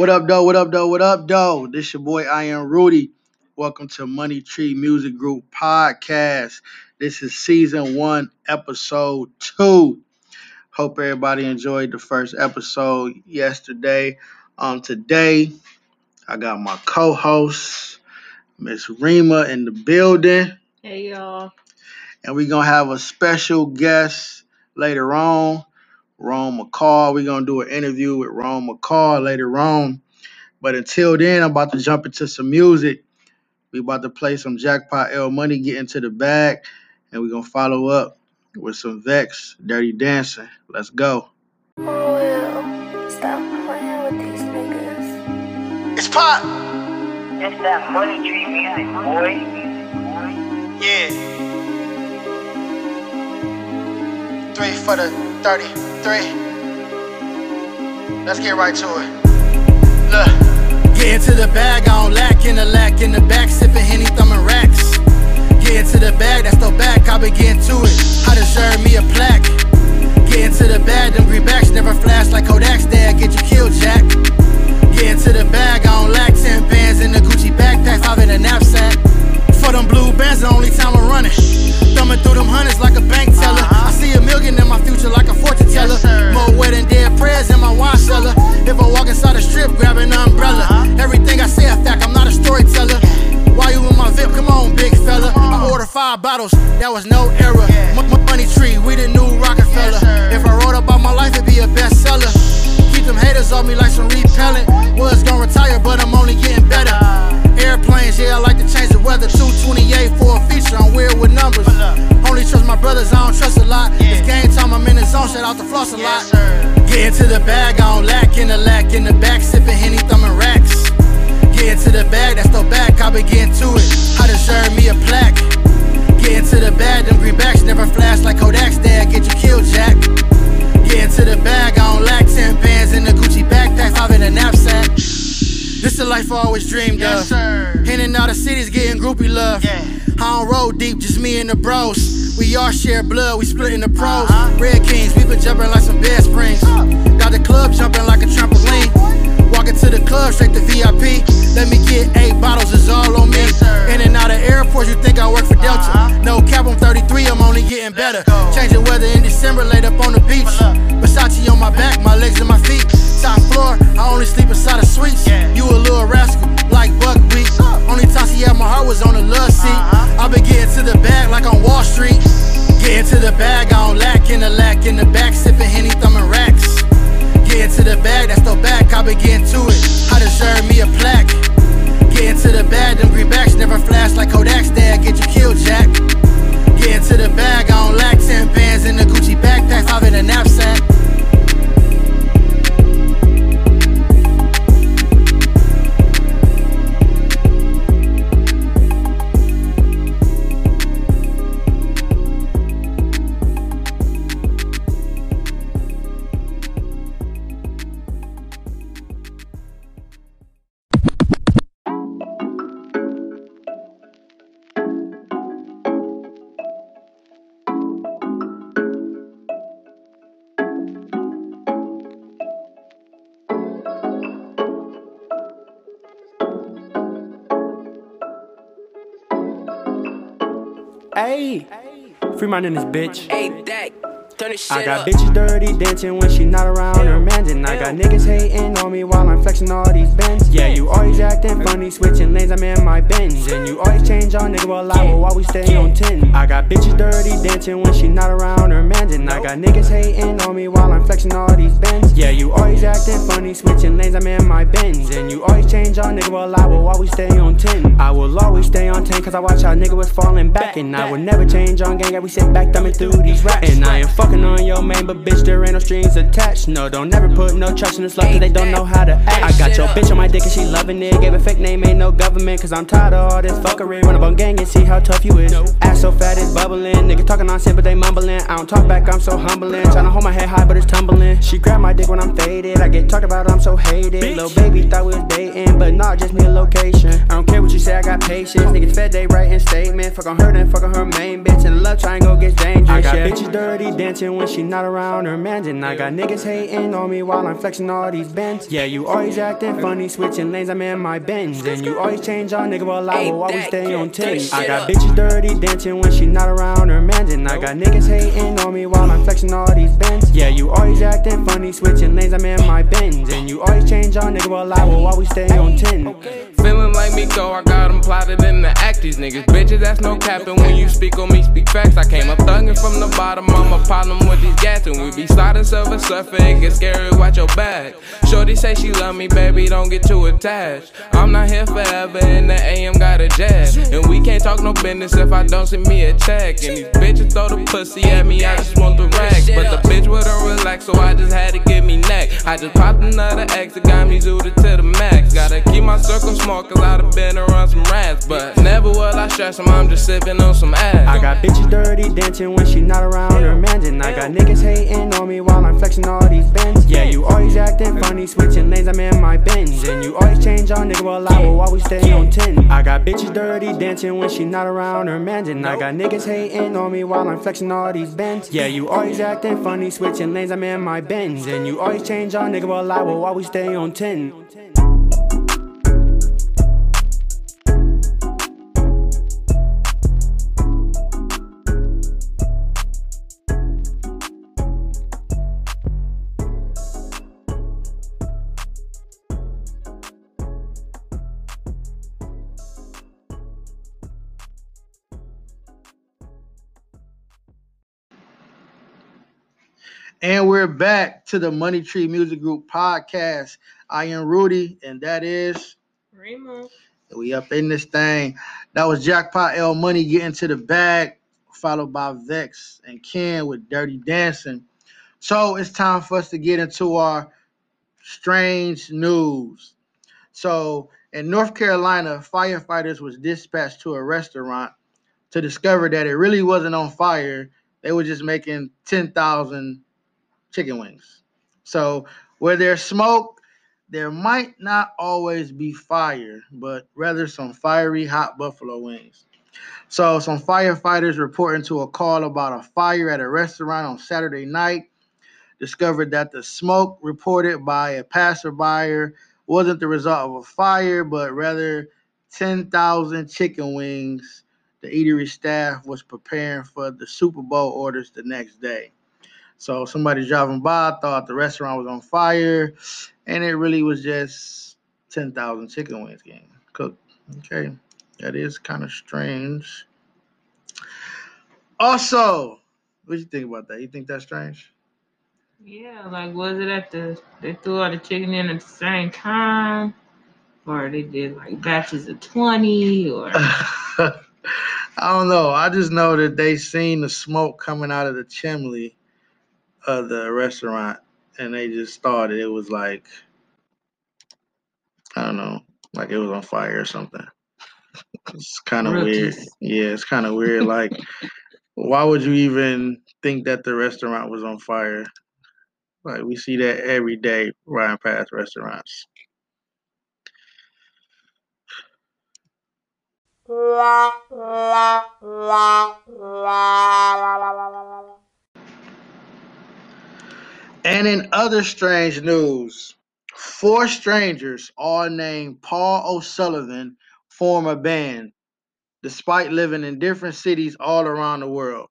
What up, though? What up, though? What up, though? This your boy, I am Rudy. Welcome to Money Tree Music Group Podcast. This is season one, episode two. Hope everybody enjoyed the first episode yesterday. Um, today, I got my co-host, Miss Rima, in the building. Hey y'all. And we're gonna have a special guest later on. Rome McCall. We're gonna do an interview with Rome McCall later on. But until then, I'm about to jump into some music. We about to play some Jackpot L Money, get into the bag, and we're gonna follow up with some Vex, Dirty Dancing. Let's go. Well, stop playing with these niggas. It's Pop. It's that money tree music, boy. Yeah. Three for the 33. Let's get right to it. Look. Get into the bag, I don't lack in the lack in the back, sipping Henny, thumbing racks. Get into the bag, that's the back, I getting to it. I deserve me a plaque. Get into the bag, them greenbacks never flash like Kodak's dad, get you killed, Jack. Get into the bag, I don't lack 10 bands in the Gucci backpack, five in a knapsack. For them blue bands, the only time I'm running. Thumbing through them hundreds like a bank teller. I see a million in my future like a fortune teller. More wet than dead prayers in my wine cellar. If I walk inside a strip, grab an umbrella. Everything I say a fact, I'm not a storyteller. Why you in my VIP? Come on, big fella. I ordered five bottles, that was no error. M- m- money tree, we the new Rockefeller. If I wrote about my life, it'd be a bestseller. Keep them haters off me like some repellent. Was gonna retire, but I'm only getting better. Airplanes, yeah, I like to change the weather. 228 for a feature, I'm weird with numbers. Only trust my brothers, I don't trust a lot. It's game time, I'm in the zone, shout out the floss a lot. Get into the bag, I don't lack in the lack in the back, sipping Henny, thumbing racks. Get into the bag, that's the back, I been getting to it. I deserve me a plaque. Get into the bag, them greenbacks never flash like Kodak's dad, get you killed, Jack. Get into the bag, I don't lack 10 bands in the Gucci backpack, five in a knapsack. This the life I always dreamed Yes, of. sir. In and out of cities, getting groupie love. Yeah. I don't roll deep, just me and the bros. We all share blood, we splitting the pros. Uh-huh. Red Kings, we been jumping like some bed springs. Got the club jumping like a trampoline. Walking to the club, straight to VIP. Let me get eight bottles, it's all on me. Sir. In and out of airports, you think I work for Delta. Uh-huh. No cap, I'm 33, I'm only getting better. Changing weather in December, laid up on the beach. Versace on my back, my legs and my feet. Top floor, I only sleep inside of suites. You a little rascal, like Buckwheat. Only time she had my heart was on the love seat. I been getting to the bag like on Wall Street. Get to the bag, I don't lack in the lack in the back, sipping Henny, thumbing racks. Get into the bag, that's the back, I been to it. I deserve me a plaque. Get into the bag, them greenbacks never flash like Kodak's dad, get you killed, Jack. Get into the bag, I don't lack 10 bands in the Gucci backpack, five in a knapsack. Ayy, free mind in this bitch. Hey, Dak, turn this shit I got up. bitches dirty dancing when she not around her man. And I got niggas hating on me while I'm flexing all these bends. Yeah, you always acting funny, switching lanes, I'm in my bends. And you always change on nigga while I will always stay on 10. I got bitches dirty dancing when she not around her man. And I got niggas hating on me while I'm flexing all these bends. Yeah, you always acting funny, switching lanes, I'm in my bends. And you always change on nigga while I will always stay on 10. I will always stay on 10 cause I watch how nigga was falling back. And I will never change on gang, yeah, we sit back thumbing through these raps. And I ain't fucking on your main, but bitch, there ain't no strings attached. No, don't never put no trust in this love cause they don't know how to act. I got your bitch on my dick and she loving it. Gave a fake name, ain't no government. Cause I'm tired of all this fuckery. Run up on gang and see how tough you is. Ass so fat it's bubbling. Nigga talking nonsense, but they mumbling. I don't talk back, I'm so humbling. Tryna hold my head high, but it's tumbling. She grab my dick when I'm faded. I get talked about, I'm so hated. Little baby thought we was dating, but not just need a location. I don't care what you say, I got patience. Niggas fed, they writing statements. Fuck on her, then fuck on her main bitch. And love triangle gets dangerous. I got yeah. bitches dirty dancing dancing when she not around her mans. And I got niggas hating on me while I'm flexing all these bends. Yeah, you always acting funny, switching lanes, I'm in my bends. And you always change on nigga while I will always stay on 10. I got bitches dirty dancing when she not around her mans. And I got niggas hating on me while I'm flexing all these bends. Yeah, you always acting funny, switching lanes, I'm in my bends. And you always change on nigga while I will always stay on 10. Feeling like me go, I got them plotted in the act. These niggas bitches, that's no capping. When you speak on me, speak facts. I came up thugging from the bottom, I'm a problem with these gas. And we be sliding silver surfing, it get scary, watch your back. Shorty say she love me, baby, don't get too attached. I'm not here forever, and the AM got a jet. And we can't talk no business if I don't send me a check. And these bitches throw the pussy at me, I just want the racks. But the bitch wouldn't relax, so I just had to give me neck. I just popped another X, it got me zooted to the max. Gotta keep my circle small, cause I done been around some rats. But never will I stress them, I'm just sipping on some ass. I got bitches dirty dancing when she not around her mans. I got niggas hating on me while I'm flexing all these bends. Yeah, you always acting funny, switching lanes, I'm in my Benz. And you always change on nigga while I will always stay on 10. I got bitches dirty dancing when she not around her man And I got niggas hating on me while I'm flexing all these bends. Yeah, you always acting funny, switching lanes, I'm in my Benz. And you always change on nigga while I will always stay on 10. And we're back to the Money Tree Music Group podcast. I am Rudy, and that is Remo. we up in this thing. That was Jackpot L Money getting to the bag, followed by Vex and Ken with Dirty Dancing. So it's time for us to get into our strange news. So in North Carolina, firefighters was dispatched to a restaurant to discover that it really wasn't on fire. They were just making 10,000 chicken wings. So where there's smoke, there might not always be fire, but rather some fiery hot buffalo wings. So some firefighters reporting to a call about a fire at a restaurant on Saturday night discovered that the smoke reported by a passerby wasn't the result of a fire, but rather 10,000 chicken wings the eatery staff was preparing for the Super Bowl orders the next day. So somebody driving by thought the restaurant was on fire, and it really was just 10,000 chicken wings getting cooked. Okay, that is kind of strange. Also, what do you think about that? You think that's strange? Yeah, like was it at the they threw all the chicken in at the same time, or they did like batches of twenty, or I don't know. I just know that they seen the smoke coming out of the chimney of the restaurant, and they just started, it was like I don't know, like it was on fire or something. It's kind of weird. Yeah, it's kind of weird. Like, why would you even think that the restaurant was on fire? Like, we see that every day riding past restaurants. And in other strange news, four strangers, all named Paul O'Sullivan, form a band despite living in different cities all around the world.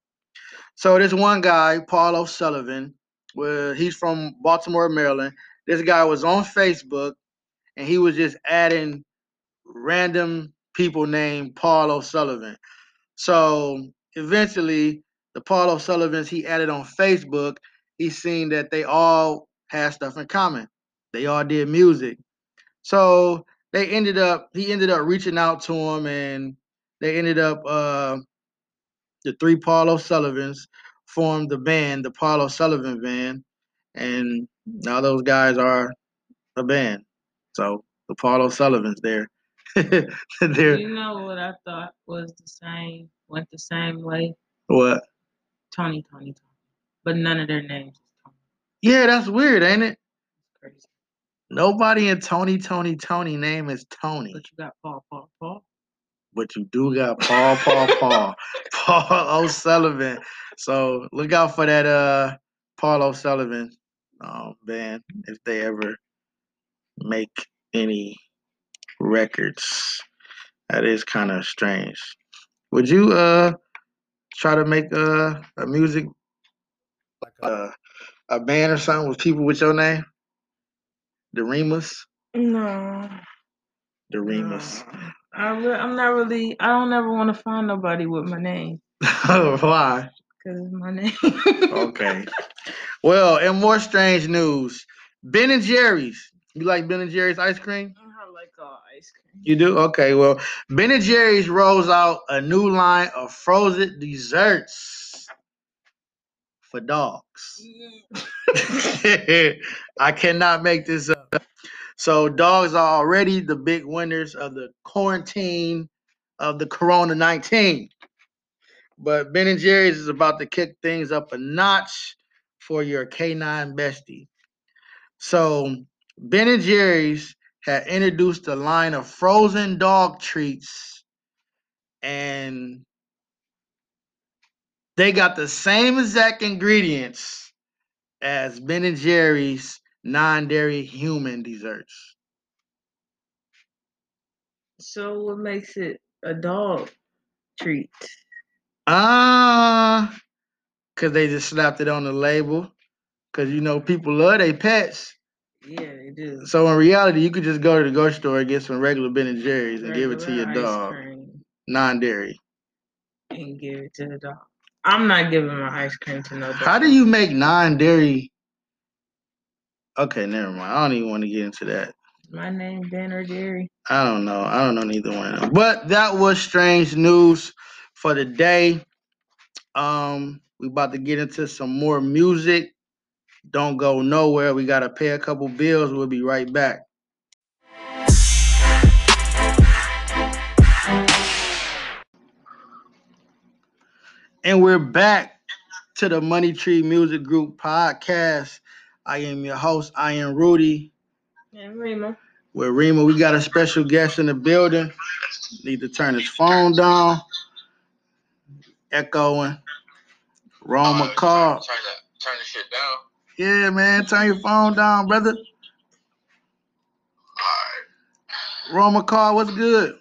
So this one guy, Paul O'Sullivan, well, he's from Baltimore, Maryland. This guy was on Facebook and he was just adding random people named Paul O'Sullivan. So eventually, the Paul O'Sullivans he added on Facebook, he seen that they all had stuff in common. They all did music. So they ended up, he ended up reaching out to him and they ended up, uh, the three Paul O'Sullivans formed the band, the Paul O'Sullivan Band. And now those guys are a band. So the Paul O'Sullivans there. they're you know what I thought was the same, went the same way. what? Tony, Tony, Tony, but none of their names. Yeah, that's weird, ain't it? Crazy. Nobody in Tony, Tony, Tony name is Tony. But you got Paul, Paul, Paul. but you do got Paul, Paul, Paul, Paul O'Sullivan. So look out for that uh Paul O'Sullivan um, band if they ever make any records. That is kind of strange. Would you uh try to make uh, a music a, a band or something with people with your name? The Remus? No. The Remus. I re- I'm not really. I don't ever want to find nobody with my name Why? because it's my name. Okay. Well, and more strange news, Ben and Jerry's. You like Ben and Jerry's ice cream? I like all ice cream. You do? Okay. Well, Ben and Jerry's rolls out a new line of frozen desserts for dogs. Mm. I cannot make this up. So dogs are already the big winners of the quarantine of the Corona 19. But Ben and Jerry's is about to kick things up a notch for your canine bestie. So Ben and Jerry's had introduced a line of frozen dog treats and they got the same exact ingredients as Ben and Jerry's non-dairy human desserts. So what makes it a dog treat? Ah, cause they just slapped it on the label. Cause you know people love their pets. Yeah, they do. So in reality, you could just go to the grocery store and get some regular Ben and Jerry's and give it to your dog, non-dairy. and give it to the dog. I'm not giving my ice cream to no dog. How do you make non-dairy? Okay, never mind. I don't even want to get into that. My name Ben or Jerry. I don't know. I don't know neither one of them. But that was strange news for the day. Um, we about to get into some more music. Don't go nowhere. We gotta pay a couple bills. We'll be right back. And we're back to the Money Tree Music Group podcast. I am your host, I am Rudy. And Rima. With Rima, we got a special guest in the building. Need to turn his phone down. Echoing. Ron uh, McCall. Turn the, turn the shit down. Yeah, man, turn your phone down, brother. Alright. Ron McCall, what's good?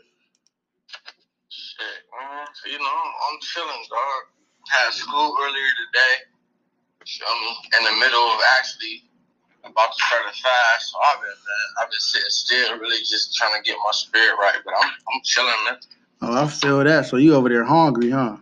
Shit, man. So, you know, I'm, I'm chilling, dog. Had school earlier today. Feel me? In the middle of actually about to start a fast. So I've been, man, I've been sitting still, really just trying to get my spirit right. But I'm, I'm chilling, man. Oh, I feel that. So you over there hungry, huh?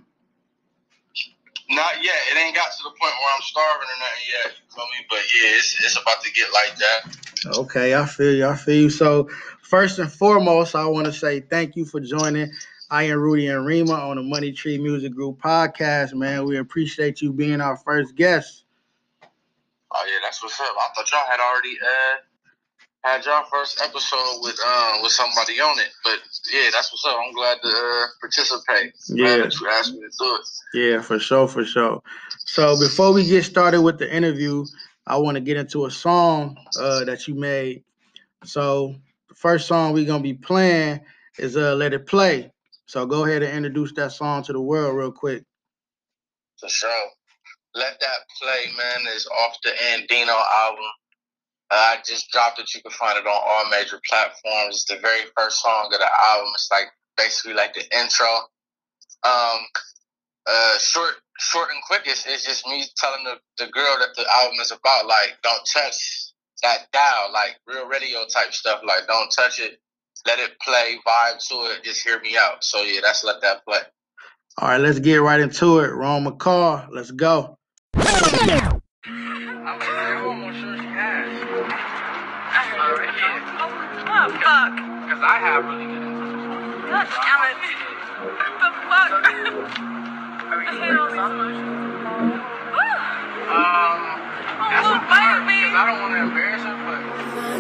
Not yet. It ain't got to the point where I'm starving or nothing yet. You feel me? But yeah, it's, it's about to get like that. Okay, I feel you. I feel you. So first and foremost, I want to say thank you for joining I am Rudy and Rima on the Money Tree Music Group podcast, man. We appreciate you being our first guest. Oh yeah, that's what's up. I thought y'all had already uh had y'all first episode with um with somebody on it, but yeah, that's what's up. I'm glad to uh, participate. Glad Yeah. that you asked me to do it. Yeah, for sure, for sure. So before we get started with the interview, I want to get into a song uh, that you made. So the first song we're gonna be playing is uh, "Let It Play." So go ahead and introduce that song to the world real quick. For sure. Let that play, man. Is off the Andino album. Uh, I just dropped it. You can find it on all major platforms. It's the very first song of the album. It's like basically like the intro. Um, uh, short, short and quick. It's, it's just me telling the, the girl that the album is about. Like, don't touch that dial. Like real radio type stuff. Like, don't touch it. Let it play. Vibe to it. Just hear me out. So yeah, that's let that play. All right, let's get right into it. Ron McCall, let's go. Oh, fuck. Because I have really good God damn it. the fuck? I hate all these emotions. Um, Oh, that's a bite part, because I don't want to embarrass her, but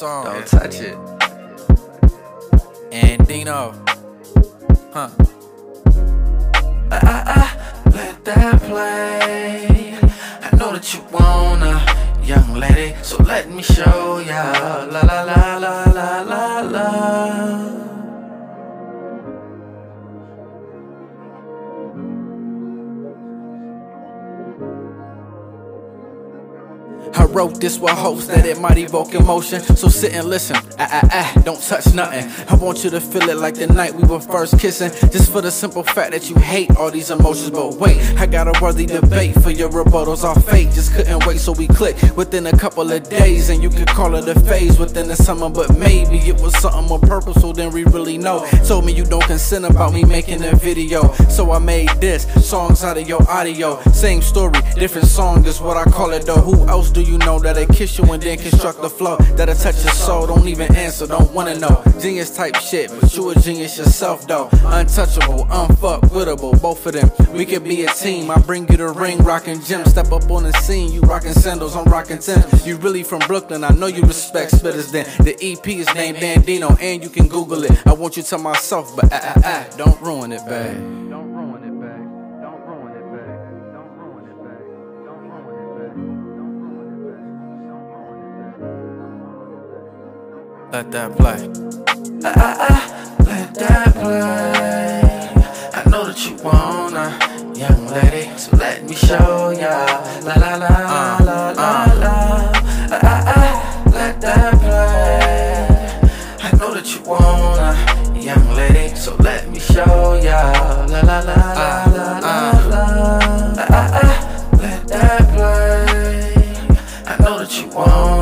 song. Don't touch it. And Dino, huh? Ah, ah, ah, let that play. I know that you wanna, young lady, so let me show ya. La la la la la la la. Wrote this with hopes that it might evoke emotion. So sit and listen. Ah ah ah, don't touch nothing. I want you to feel it like the night we were first kissing. Just for the simple fact that you hate all these emotions. But wait, I got a worthy debate for your rebuttals off fate. Just couldn't wait, so we clicked within a couple of days. And you could call it a phase within the summer. But maybe it was something more purposeful than we really know. Told me you don't consent about me making a video. So I made this songs out of your audio. Same story, different song is what I call it though. Who else do you know that'll kiss you and then construct the flow? That'll touch your soul, don't even answer, don't wanna know. Genius type shit, but you a genius yourself though. Untouchable, unfuckwittable, both of them. We could be a team. I bring you the ring, rockin' gym. Step up on the scene, you rockin' sandals, I'm rockin' Tim. You really from Brooklyn, I know you respect spitters then. The EP is named Bandino, and you can Google it. I want you to myself, but ah ah ah, don't ruin it, babe. Let that play. Ah, ah, ah, let that play. I know that you wanna, young lady, so let me show ya. La la la la la la. Ah, ah, ah, let that play. I know that you wanna, young lady, so let me show ya. La la la la la la la. Ah, ah, ah, let that play. I know that you wanna,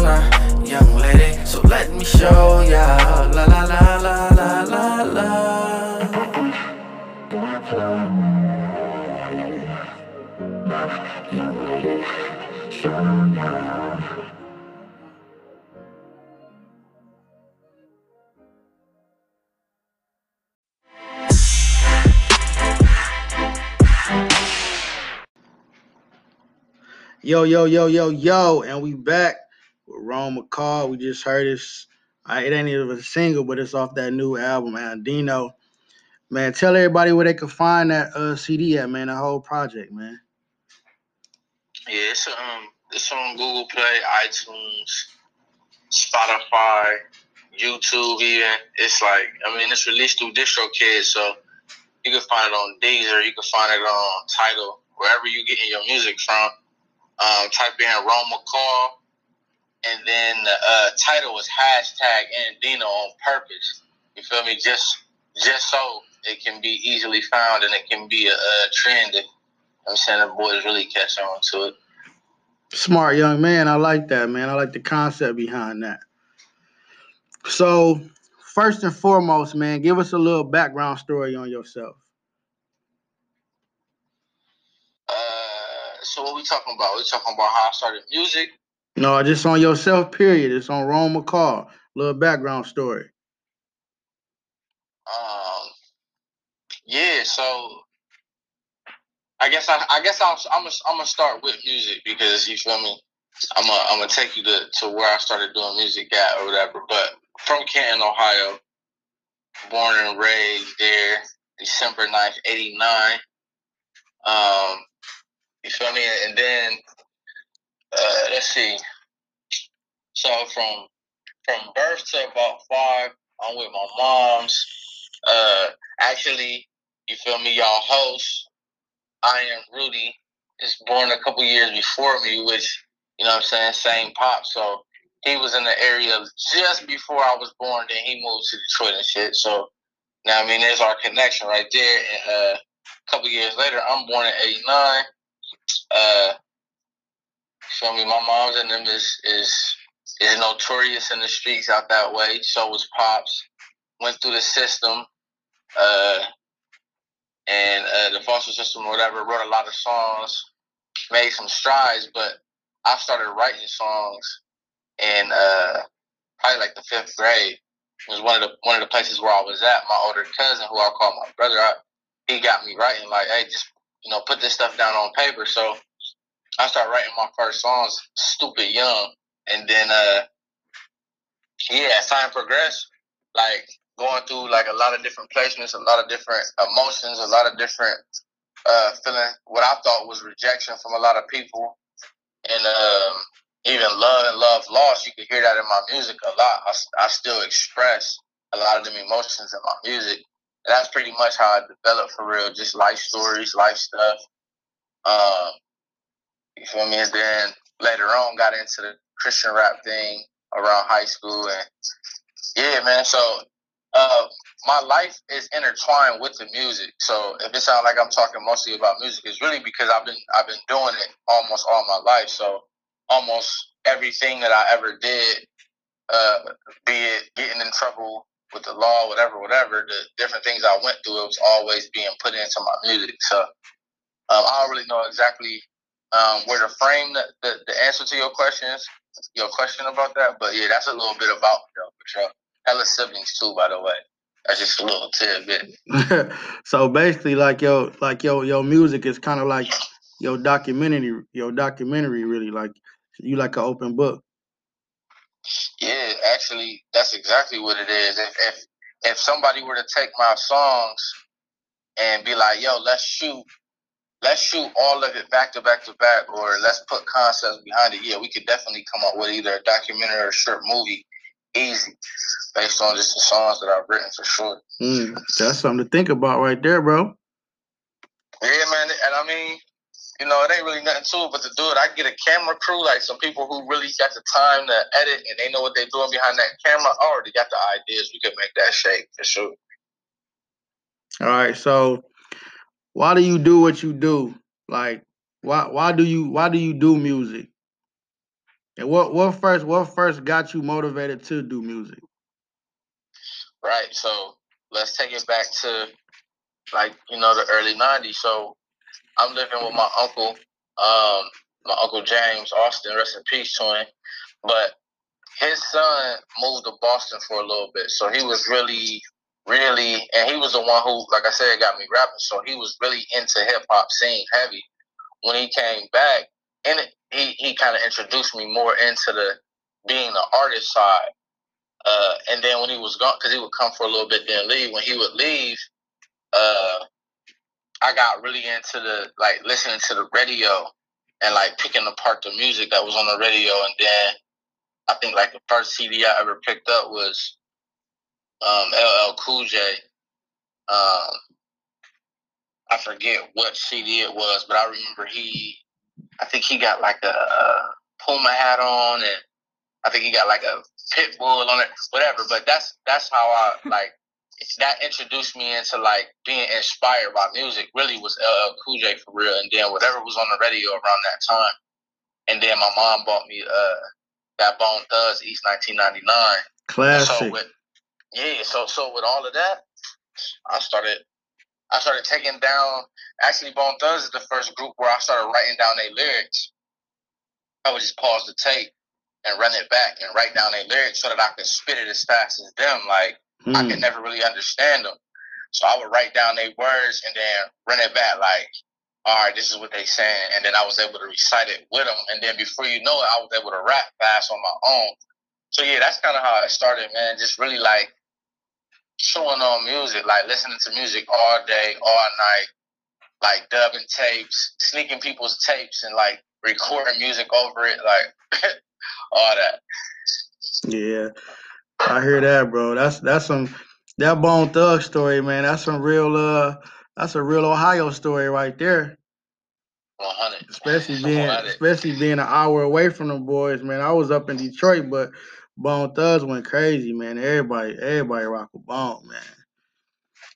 Yo, yo, yo, yo, yo, and we back with Rome McCall. We just heard this. Uh, it ain't even a single, but it's off that new album, Andino. Man, tell everybody where they can find that uh, CD at, man. The whole project, man. Yeah, it's um, it's on Google Play, iTunes, Spotify, YouTube. Even it's like I mean, it's released through DistroKid, so you can find it on Deezer. You can find it on Title, wherever you getting your music from. Um, type in Rome McCall, and then the uh, title was hashtag Andino on purpose. You feel me? Just just so it can be easily found and it can be a, a trend. That, I'm saying the boys really catch on to it. Smart young man. I like that, man. I like the concept behind that. So, first and foremost, man, give us a little background story on yourself. So what we talking about? We talking about how I started music. No, just on yourself, period. It's on Rome McCall. Little background story. Um, yeah. So I guess I, I guess I'll, I'm gonna I'm gonna start with music because you feel me. I'm gonna I'm gonna take you to, to where I started doing music at or whatever. But from Canton, Ohio, born and raised there, December 9th, '89. Um, you feel me? And then uh, let's see. So from from birth to about five, I'm with my mom's. Uh, actually, you feel me? Y'all host, I am Rudy, is born a couple years before me, which you know what I'm saying, same pop. So he was in the area just before I was born. Then he moved to Detroit and shit. So now I mean, there's our connection right there. And uh, a couple years later, I'm born in '89. Uh, feel me? My mom's and them is is is notorious in the streets out that way. So was pops. Went through the system, uh, and uh, the foster system or whatever. Wrote a lot of songs, made some strides, but I started writing songs in uh, probably like the fifth grade. It was one of the one of the places where I was at. My older cousin, who I call my brother, I, he got me writing like, hey, just you know, put this stuff down on paper. So I started writing my first songs, stupid young, and then uh, yeah, as time progressed, like going through like a lot of different placements, a lot of different emotions, a lot of different uh, feeling what I thought was rejection from a lot of people, and um, even love and love lost. You could hear that in my music a lot. I, I still express a lot of them emotions in my music. And that's pretty much how I developed for real, just life stories, life stuff. Um, you feel me? And then later on, got into the Christian rap thing around high school, and yeah, man. So uh, my life is intertwined with the music. So if it sounds like I'm talking mostly about music, it's really because I've been I've been doing it almost all my life. So almost everything that I ever did, uh, be it getting in trouble with the law, whatever, whatever, the different things I went through, it was always being put into my music. So um, I don't really know exactly um, where to frame the, the, the, answer to your questions, your question about that. But yeah, that's a little bit about though, for sure. Hella siblings too, by the way. That's just a little tidbit. so basically, like your like your your music is kind of like your documentary, your documentary, really like you like an open book. Yeah, actually, that's exactly what it is. If if if somebody were to take my songs and be like, "Yo, let's shoot, let's shoot all of it back to back to back," or let's put concepts behind it, yeah, we could definitely come up with either a documentary or a short movie, easy, based on just the songs that I've written for sure. Mm, that's something to think about right there, bro. Yeah, man, and I mean, you know, it ain't really nothing to it but to do it. I get a camera crew, like some people who really got the time to edit and they know what they're doing behind that camera. I already got the ideas. We could make that shape for sure. All right. So why do you do what you do? Like why why do you why do you do music? And what what first what first got you motivated to do music? Right. So let's take it back to like, you know, the early nineties. So I'm living with my uncle, um, my uncle James Austin, rest in peace to him. But his son moved to Boston for a little bit, so he was really, really, and he was the one who, like I said, got me rapping. So he was really into hip hop scene heavy. When he came back, and he he kind of introduced me more into the being the artist side. Uh, and then when he was gone, because he would come for a little bit, then leave. When he would leave, uh, I got really into the like listening to the radio and like picking apart the music that was on the radio. And then I think like the first CD I ever picked up was um, LL Cool J. Um, I forget what CD it was, but I remember he, I think he got like a, a Puma hat on, and I think he got like a pit bull on it, whatever. But that's that's how I like that introduced me into like being inspired by music. Really was LL Cool J for real, and then whatever was on the radio around that time. And then my mom bought me uh that Bone Thugs East 1999. Classic. So with, yeah, so so with all of that, I started I started taking down. Actually, Bone Thugs is the first group where I started writing down their lyrics. I would just pause the tape and run it back and write down their lyrics so that I could spit it as fast as them. Like Mm. I could never really understand them. So I would write down their words and then run it back like, all right, this is what they saying. And then I was able to recite it with them. And then before you know it, I was able to rap fast on my own. So yeah, that's kind of how it started, man. Just really like showing on music, like listening to music all day, all night, like dubbing tapes, sneaking people's tapes and like recording music over it, like all that. Yeah. I hear that, bro. That's that's some that Bone Thug story, man. That's some real uh that's a real Ohio story right there. 100. Especially being 100. especially being an hour away from the boys, man. I was up in Detroit, but Bone Thugs went crazy, man. Everybody, everybody rock a bone, man.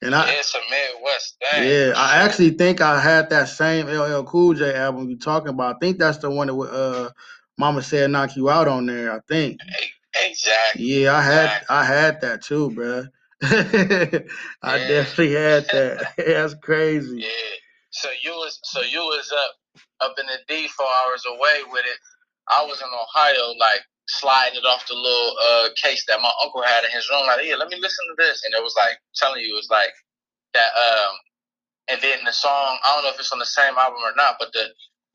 And I, yeah, it's a Midwest thing. Yeah, I actually think I had that same LL Cool J album you talking about. I think that's the one that uh, Mama said knock you out on there. I think. Hey, Exactly. Yeah, I had exactly. I had that too, bro. I yeah. definitely had that. That's crazy. Yeah. So you was so you was up up in the D four hours away with it. I was in Ohio, like sliding it off the little uh case that my uncle had in his room. Like, yeah, let me listen to this, and it was like telling you, it was like that. Um, and then the song, I don't know if it's on the same album or not, but the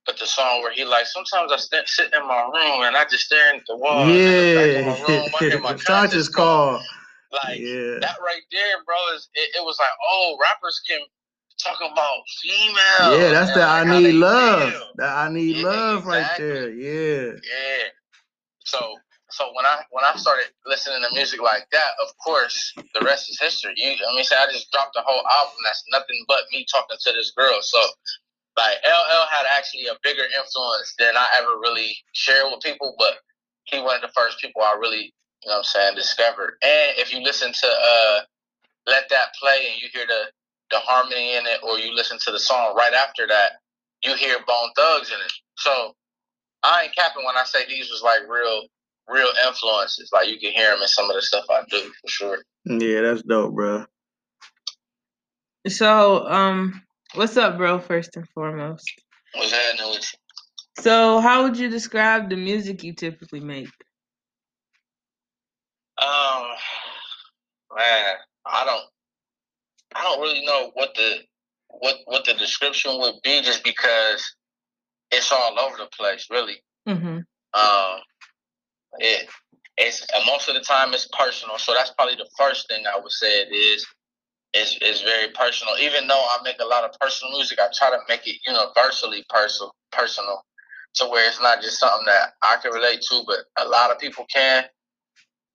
but the song where he like sometimes I st- sit in my room and I just stare at the wall. Yeah, my the conscious call. Like Yeah. that right there, bro. Is it, it was like, oh, rappers can talk about female. Yeah, that's the like, I need love. feel. That I need Yeah, love right there. Yeah. Yeah. So so when I when I started listening to music like that, of course, the rest is history. You I mean, say I just dropped a whole album that's nothing but me talking to this girl. So like LL had actually a bigger influence than I ever really shared with people, but he one of the first people I really, you know what I'm saying, discovered. And if you listen to uh Let That Play and you hear the the harmony in it or you listen to the song right after that, you hear Bone Thugs in it. So I ain't capping when I say these was like real real influences. Like you can hear them in some of the stuff I do for sure. Yeah, that's dope, bro. So, um, what's up, bro? First and foremost. What's happening with you? So, how would you describe the music you typically make? Um, man, I don't, I don't really know what the what what the description would be, just because it's all over the place, really. Mm-hmm. Um, it it's most of the time it's personal, so that's probably the first thing I would say. It is is is very personal. Even though I make a lot of personal music, I try to make it universally personal, personal, to where it's not just something that I can relate to, but a lot of people can.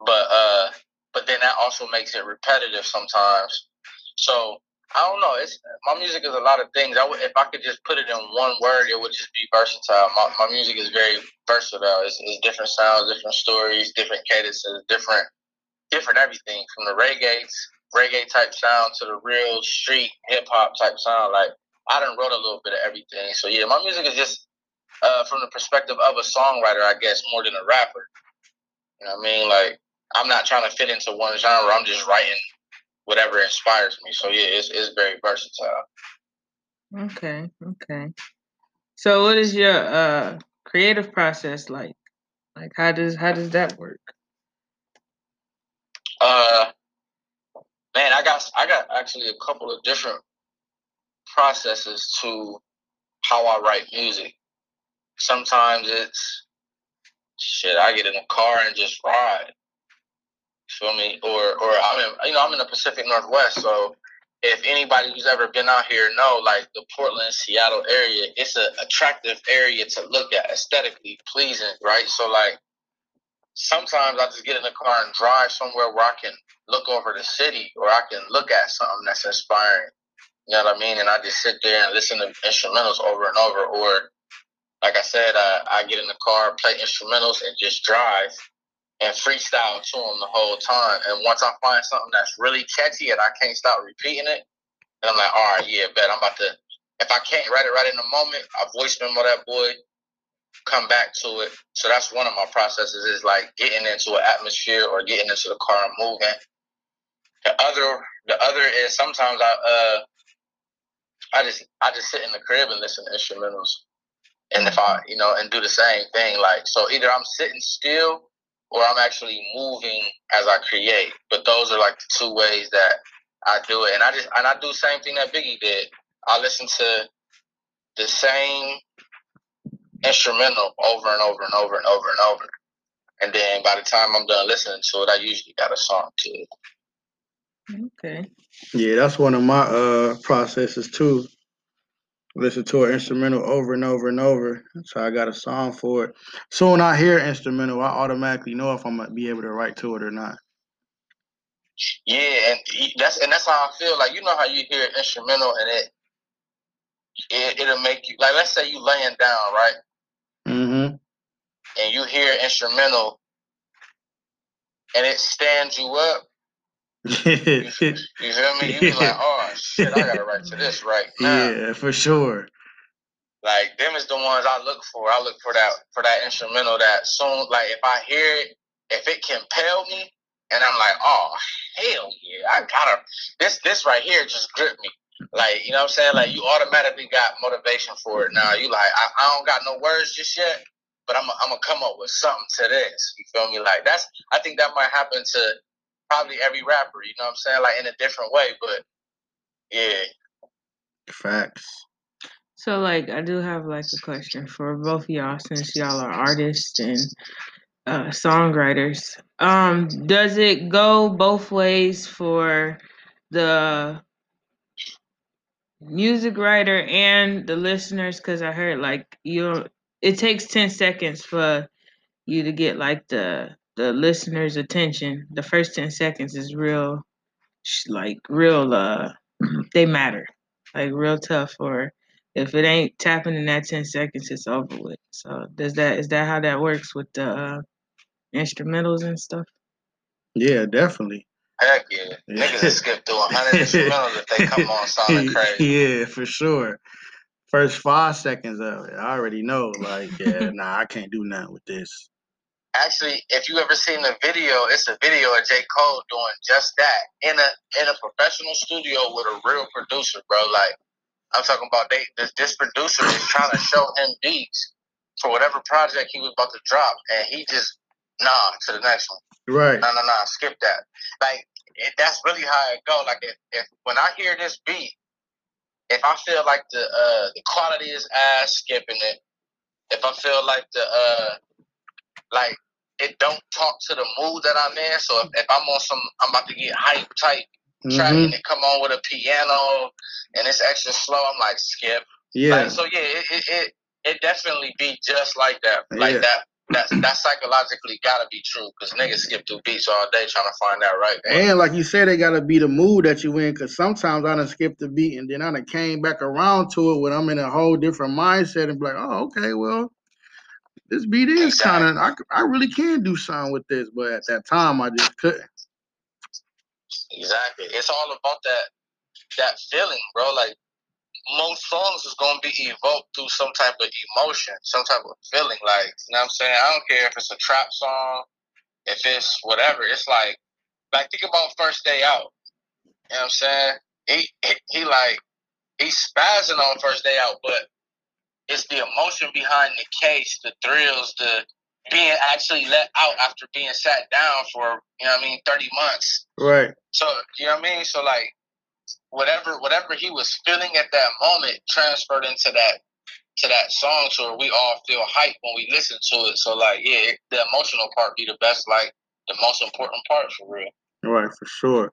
But uh, but then that also makes it repetitive sometimes. So I don't know. It's my music is a lot of things. I if I could just put it in one word, it would just be versatile. My my music is very versatile. It's, it's different sounds, different stories, different cadences, different different everything from the reggae reggae type sound to the real street hip hop type sound. Like I done wrote a little bit of everything. So yeah, my music is just uh, from the perspective of a songwriter, I guess, more than a rapper. You know what I mean? Like I'm not trying to fit into one genre. I'm just writing whatever inspires me. So yeah, it's it's very versatile. Okay, okay. So, what is your uh creative process like? Like, how does how does that work? Uh, man, I got I got actually a couple of different processes to how I write music. Sometimes it's shit. I get in a car and just ride. Feel me? Or or I'm in you know I'm in the Pacific Northwest, so if anybody who's ever been out here know like the Portland Seattle area, it's an attractive area to look at, aesthetically pleasing, right? So like sometimes I just get in the car and drive somewhere where I can look over the city or I can look at something that's inspiring. You know what I mean? And I just sit there and listen to instrumentals over and over. Or, like I said, I, I get in the car, play instrumentals, and just drive and freestyle to them the whole time. And once I find something that's really catchy and I can't stop repeating it, then I'm like, all right, yeah, bet I'm about to. If I can't write it right in the moment, I voice memo that boy, come back to it. So that's one of my processes is like getting into an atmosphere or getting into the car and moving. The other, the other is sometimes I, uh, I just, I just sit in the crib and listen to instrumentals. And if I, you know, and do the same thing, like, so either I'm sitting still or I'm actually moving as I create. But those are like the two ways that I do it. And I just, and I do the same thing that Biggie did. I listen to the same instrumental over and over and over and over and over. And then by the time I'm done listening to it, I usually got a song to it. Okay. Yeah, that's one of my uh processes too. Listen to an instrumental over and over and over. So I got a song for it. So when I hear instrumental, I automatically know if I'm gonna be able to write to it or not. Yeah, and that's and that's how I feel. Like you know how you hear an instrumental and it, it it'll make you like let's say you laying down right, Mm-hmm. and you hear instrumental, and it stands you up. You feel me? You be like, oh shit, I gotta write to this right now. yeah, for sure. Like them is the ones I look for. I look for that for that instrumental that soon like if I hear it, if it compel me and I'm like, oh hell yeah, I gotta this this right here just grip me. Like, you know what I'm saying? Like you automatically got motivation for it now. You like, I, I don't got no words just yet, but I'm I'm gonna come up with something to this. You feel me? Like that's I think that might happen to probably every rapper. You know what I'm saying? Like in a different way, but yeah. Facts. So, like, I do have like a question for both of y'all, since y'all are artists and uh, songwriters. Um, does it go both ways for the music writer and the listeners? Because I heard like you, it takes ten seconds for you to get like the the listener's attention. The first ten seconds is real, like real. Uh, they matter, like real tough. Or if it ain't tapping in that ten seconds, it's over with. So does that is that how that works with the uh, instrumentals and stuff? Yeah, definitely. Heck yeah. Niggas skip through a hundred instrumentals if they come on sounding crazy. yeah, for sure. First five seconds of it, I already know. Like, yeah, nah, I can't do nothing with this. Actually, if you ever seen the video, it's a video of J. Cole doing just that in a in a professional studio with a real producer, bro. Like I'm talking about they this, this producer is trying to show him beats for whatever project he was about to drop, and he just nah to the next one. Right. No, no, no, skip that. Like it, that's really how it go. Like if, if when I hear this beat, if I feel like the uh the quality is ass, skipping it. If I feel like the uh like it don't talk to the mood that I'm in. So if, if I'm on some, I'm about to get hype type track Mhm. and it come on with a piano and it's extra slow, I'm like skip. Yeah. Like, so yeah, it, it it it definitely be just like that. Like Yeah. that. That that psychologically gotta be true because niggas mm-hmm. skip through beats all day trying to find that right one. And like you said, they gotta be the mood that you in. Cause sometimes I done skip the beat and then I done came back around to it when I'm in a whole different mindset and be like, oh, okay, well, this beat is kind of, I I really can do something with this. But at that time, I just couldn't. Exactly. It's all about that that feeling, bro. Like most songs is gonna be evoked through some type of emotion, some type of feeling. Like, you know what I'm saying? I don't care if it's a trap song, if it's whatever. It's like like think about first day out. You know what I'm saying? He he, he like he's spazzing on first day out, but it's the emotion behind the case, the thrills, the being actually let out after being sat down for, you know what I mean, thirty months. Right. So you know what I mean? So like whatever whatever he was feeling at that moment transferred into that to that song so where we all feel hype when we listen to it. So like yeah, the emotional part be the best, like the most important part for real. Right, for sure.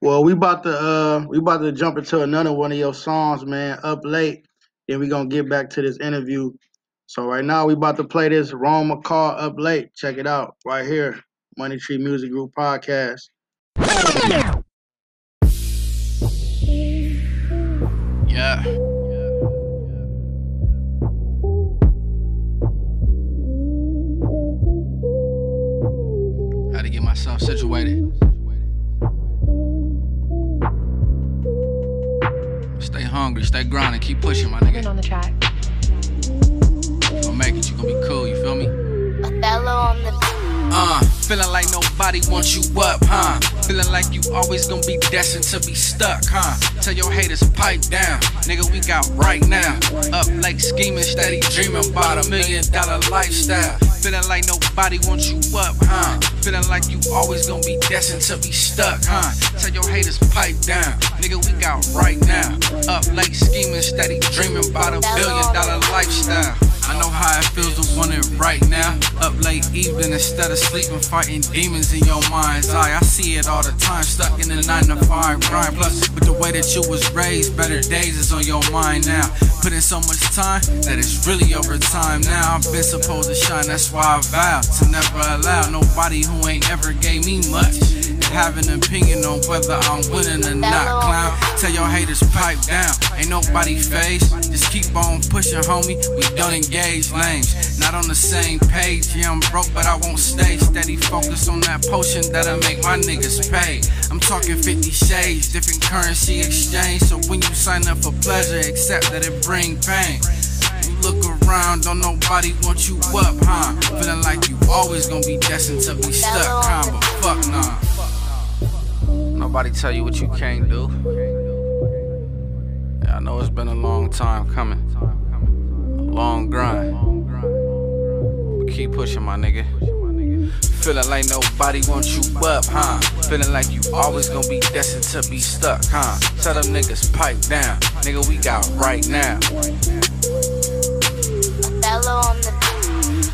Well, we about to uh we about to jump into another one of your songs, man. Up late. Then we gonna get back to this interview. So right now we about to play this Rome McCall Up Late. Check it out right here. Money Tree Music Group Podcast. Yeah. Had to get myself situated. Stay hungry, stay grinding, keep pushing, my nigga. on the track. Don't make it, you gonna be cool, you feel me? Othello on the Uh, feeling like nobody wants you up, huh? Feeling like you always gonna be destined to be stuck, huh? Tell your haters pipe down, nigga. We got right now. Up late scheming, steady dreaming about a million dollar lifestyle. Feeling like nobody wants you up, huh? Feeling like you always gonna be destined to be stuck, huh? Tell your haters pipe down, nigga. We got right now. Up late scheming, steady dreaming about a billion dollar lifestyle. I know how it feels to want it right now. Up late evening instead of sleeping, fighting demons in your mind's eye. I see it all the time, stuck in the nine to five grind. Plus, with the way that you was raised, better days is on your mind now. Put in so much time that it's really over time now. I've been supposed to shine, that's why I vow to never allow nobody who ain't ever gave me much. Have an opinion on whether I'm winning or not, clown. Tell your haters pipe down, ain't nobody phased. Just keep on pushing, homie. We don't engage lames. Not on the same page. Yeah, I'm broke, but I won't stay steady. Focus on that potion that'll make my niggas pay. I'm talking 50 shades, different currency exchange. So when you sign up for pleasure, accept that it bring pain. You look around, don't nobody want you up, huh? Feeling like you always gonna be destined to be stuck, huh? But fuck nah. Nobody tell you what you can't do. Yeah, I know it's been a long time coming. A long grind. Keep pushing, my nigga. Feeling like nobody wants you up, huh? Feeling like you always gonna be destined to be stuck, huh? Shut up, niggas, pipe down. Nigga, we got right now. Bello on the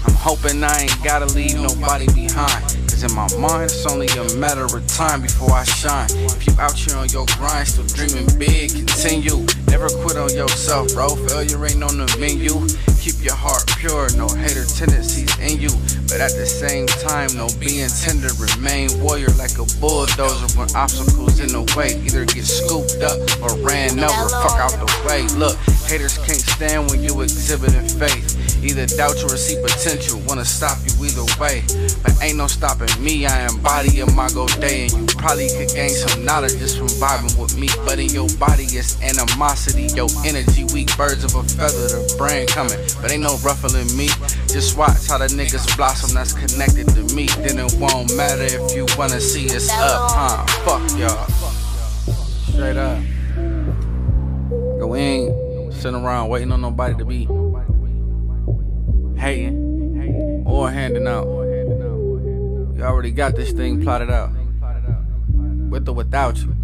I'm hoping I ain't gotta leave nobody behind. Cause in my mind, it's only a matter of time before I shine. If you out here on your grind, still dreaming big, continue. Never quit on yourself, bro. Failure ain't on the menu. Keep your heart pure, no hater tendencies in you. But at the same time, no being tender, remain warrior like a bulldozer when obstacles in the way. Either get scooped up or ran over, fuck out the way. Look, haters can't stand when you exhibiting faith. Either doubt you or see potential, wanna stop you either way. But ain't no stopping me, I embody a Mago day. And you probably could gain some knowledge just from vibing with me. But in your body, it's animosity, your energy, weak birds of a feather, the brain coming. But ain't no ruffling me. Just watch how the niggas blossom that's connected to me. Then it won't matter if you wanna see us up, huh? Fuck y'all. Straight up. Go in, sitting around waiting on nobody to be hating or handing out. You already got this thing plotted out. With or without you.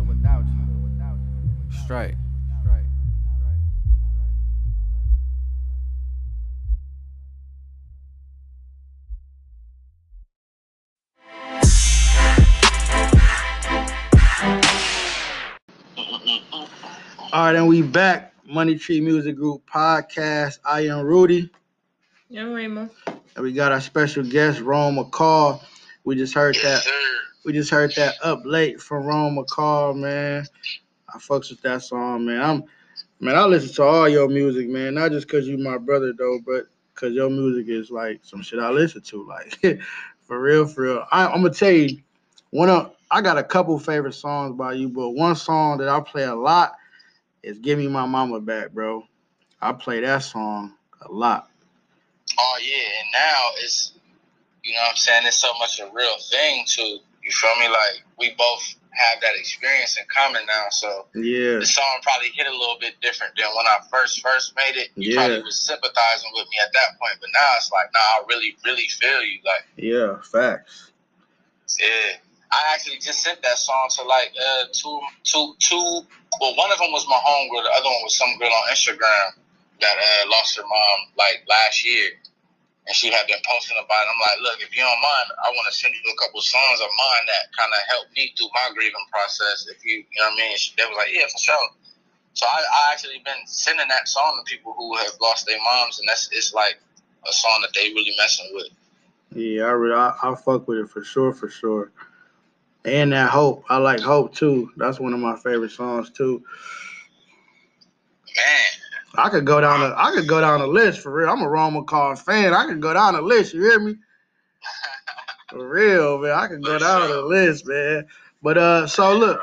Straight. All right, and we back. Money Tree Music Group podcast. I am Rudy, Yeah, Raymond. and we got our special guest, Rome McCall. We just heard that. We just heard that up late from Rome McCall, man. I fucks with that song, man. I'm, man. I listen to all your music, man. Not just cause you my brother though, but cause your music is like some shit I listen to, like for real, for real. I, I'm gonna tell you, one of I got a couple favorite songs by you, but one song that I play a lot is "Give Me My Mama Back," bro. I play that song a lot. Oh yeah, and now it's you know what I'm saying, it's so much a real thing too. You feel me? Like we both have that experience in common now, so Yeah, the song probably hit a little bit different than when I first first made it. You Yeah. probably was sympathizing with me at that point, but now it's like, nah, I really, really feel you. Like, yeah, facts. yeah. I actually just sent that song to like uh two two two well one of them was my homegirl, the other one was some girl on Instagram that uh lost her mom like last year. And she had been posting about it. I'm like, look, if you don't mind, I want to send you a couple songs of mine that kind of helped me through my grieving process. If you, you know what I mean? She, they was like, yeah, for sure. So I, I actually been sending that song to people who have lost their moms, and that's it's like a song that they really messing with. Yeah, I really, I, I fuck with it for sure, for sure. And that hope, I like hope too. That's one of my favorite songs too. Man, I could go down the, I could go down the list for real. I'm a Rome McCall fan. I could go down a list. You hear me? For real, man. I could go down a list, man. But uh, so look,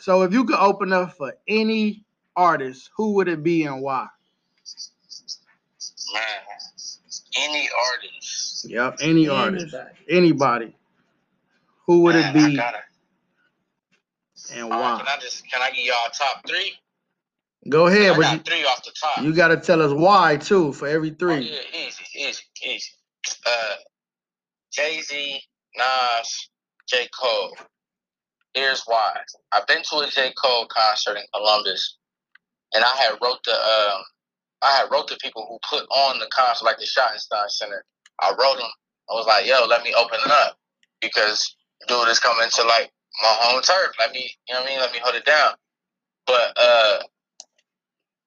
so if you could open up for any artist, who would it be and why? man, any artist. Yep, any artist, Anybody. anybody. Who would man, it I be gotta, and all right, can? I just can I give y'all top three? Go ahead, I but got you, three off the top. you got to tell us why too for every Oh, three. yeah, easy, easy, easy. Uh, Jay Z, Nas, J. Cole. Here's why. I've been to a J. Cole concert in Columbus, and I had wrote the um, I had wrote the people who put on the concert, like the Schottenstein Center. I wrote them. I was like, "Yo, let me open it up because dude is coming to like my home turf. Let me, you know what I mean? Let me hold it down." But uh,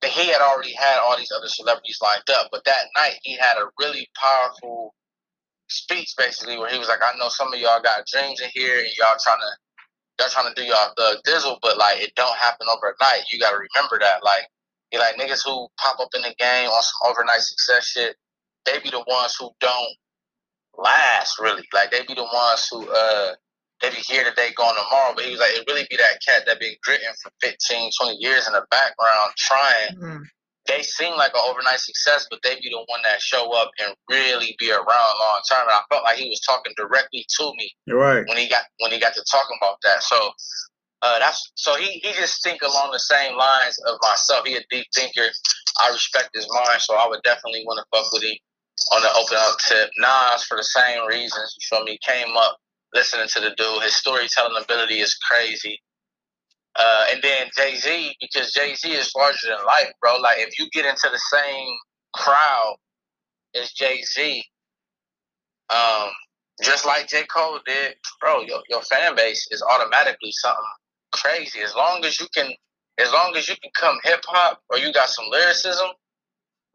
he had already had all these other celebrities lined up, but that night he had a really powerful speech, basically, where he was like, "I know some of y'all got dreams in here, and y'all trying to y'all trying to do y'all thug dizzle, but like it don't happen overnight. You got to remember that. Like, he like niggas who pop up in the game on some overnight success shit, they be the ones who don't last really. Like they be the ones who uh they be here today, gone tomorrow. But he was like, it really be that cat that been gritting for 15, 20 years in the background trying Mm. they seem like an overnight success, but they be the one that show up and really be around long term. And I felt like he was talking directly to me You're right. when he got when he got to talking about that. So uh, that's so he he just think along the same lines of myself. He a deep thinker. I respect his mind, so I would definitely want to fuck with him. on the open up tip. Nas for the same reasons. You feel me? Came up listening to the dude. His storytelling ability is crazy. Uh, and then Jay Z because Jay Z is larger than life, bro. Like if you get into the same crowd as Jay Z, um, just like J Cole did, bro, your your fan base is automatically something crazy. As long as you can, as long as you can come hip hop or you got some lyricism,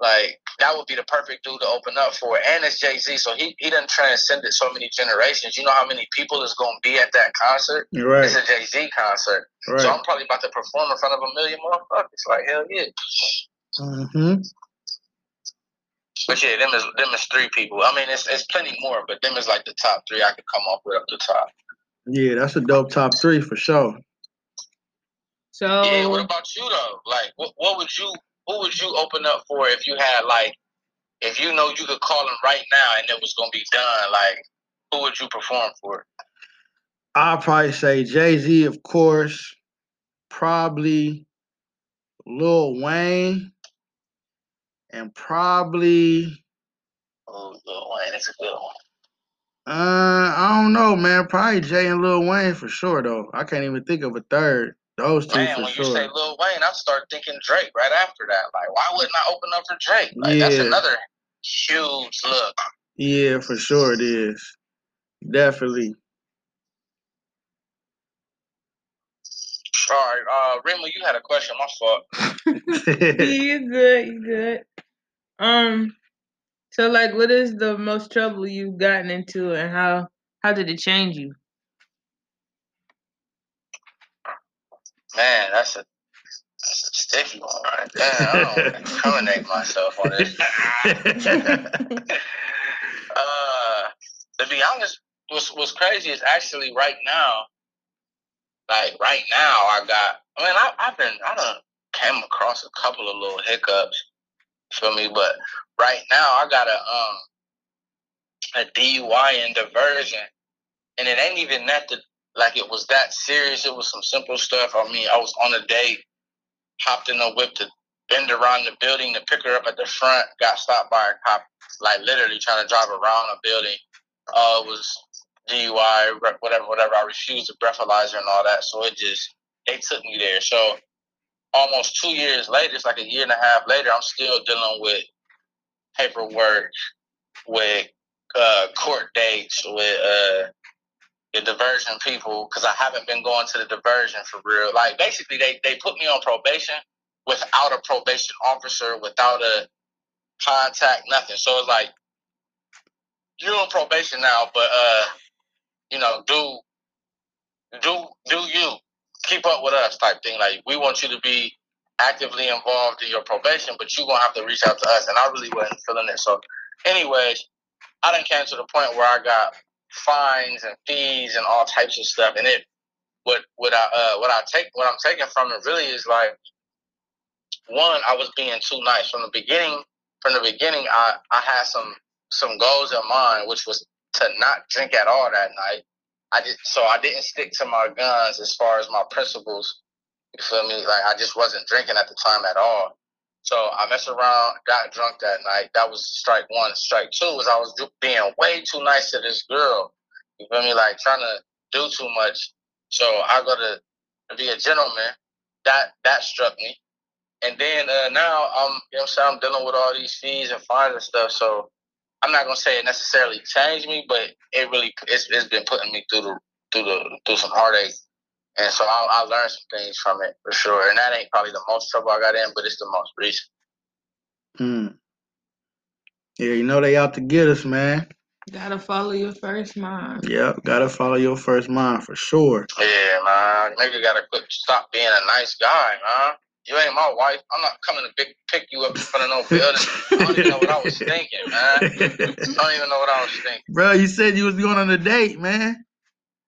like that would be the perfect dude to open up for. And it's Jay Z, so he he done transcended so many generations. You know how many people is gonna be at that concert? You're right. It's a Jay Z concert, Right. so I'm probably about to perform in front of a million motherfuckers. Like hell yeah. Mm-hmm. But yeah, them is them is three people. I mean, it's it's plenty more, but them is like the top three I could come up with up the top. Yeah, that's a dope top three for sure. So Yeah, what about you though? Like, what what would you who would you open up for if you had like if you know you could call them right now and it was gonna be done? Like, who would you perform for? I'll probably say Jay Z, of course. Probably Lil Wayne, and probably Oh, Lil Wayne, that's a good one. uh, I don't know, man. Probably Jay and Lil Wayne for sure, though. I can't even think of a third. Those two Man, for when sure. you say Lil Wayne, I start thinking Drake right after that. Like, why wouldn't I open up for Drake? Like, that's another huge look. yeah, for sure it is. Definitely. All right, uh, Rima, you had a question. My fault. you good, you good. Um, so like, what is the most trouble you've gotten into, and how how did it change you? Man, that's a that's a sticky one right there. I don't want to incriminate myself on this. uh, to be honest, what's what's crazy is actually right now, like right now, I got. I mean, I, I've been I done came across a couple of little hiccups, feel me? But right now, I got a um a DUI and diversion, and it ain't even that the like it was that serious. It was some simple stuff. I mean, I was on a date, hopped in a whip to bend around the building to pick her up at the front, got stopped by a cop, like literally trying to drive around a building. Uh, was DUI, whatever, whatever. I refused the breathalyzer and all that, so it just they took me there. So almost two years later, it's like a year and a half later, I'm still dealing with paperwork, with uh, court dates, with uh, the diversion people, because I haven't been going to the diversion for real. Like basically, they they put me on probation without a probation officer, without a contact, nothing. So it's like you're on probation now, but uh, you know, do do do you keep up with us type thing. Like we want you to be actively involved in your probation, but you're gonna have to reach out to us. And I really wasn't feeling it. So, anyways, I didn't came to the point where I got fines and fees and all types of stuff. And it what what I uh what I take what I'm taking from it really is like one, I was being too nice from the beginning. From the beginning, I I had some some goals in mind, which was to not drink at all that night. I did so I didn't stick to my guns as far as my principles. You feel me? Like I just wasn't drinking at the time at all. So I messed around, got drunk that night. That was strike one. Strike two was I was being way too nice to this girl. You feel me? Like trying to do too much. So I go to, be a gentleman. That that struck me. And then uh, now I'm, you know, I'm saying I'm dealing with all these fees and fines and stuff. So I'm not gonna say it necessarily changed me, but it really it's, it's been putting me through the through the through some heartache. And so I, I learned some things from it for sure. And that ain't probably the most trouble I got in, but it's the most recent. Mm. Yeah, you know they out to get us, man. Gotta follow your first mind. Yep, gotta follow your first mind for sure. Yeah, man. Nigga gotta quit stop being a nice guy, man. You ain't my wife. I'm not coming to big, pick you up in front of no building. I don't even know what I was thinking, man. I don't even know what I was thinking. Bro, you said you was going on a date, man.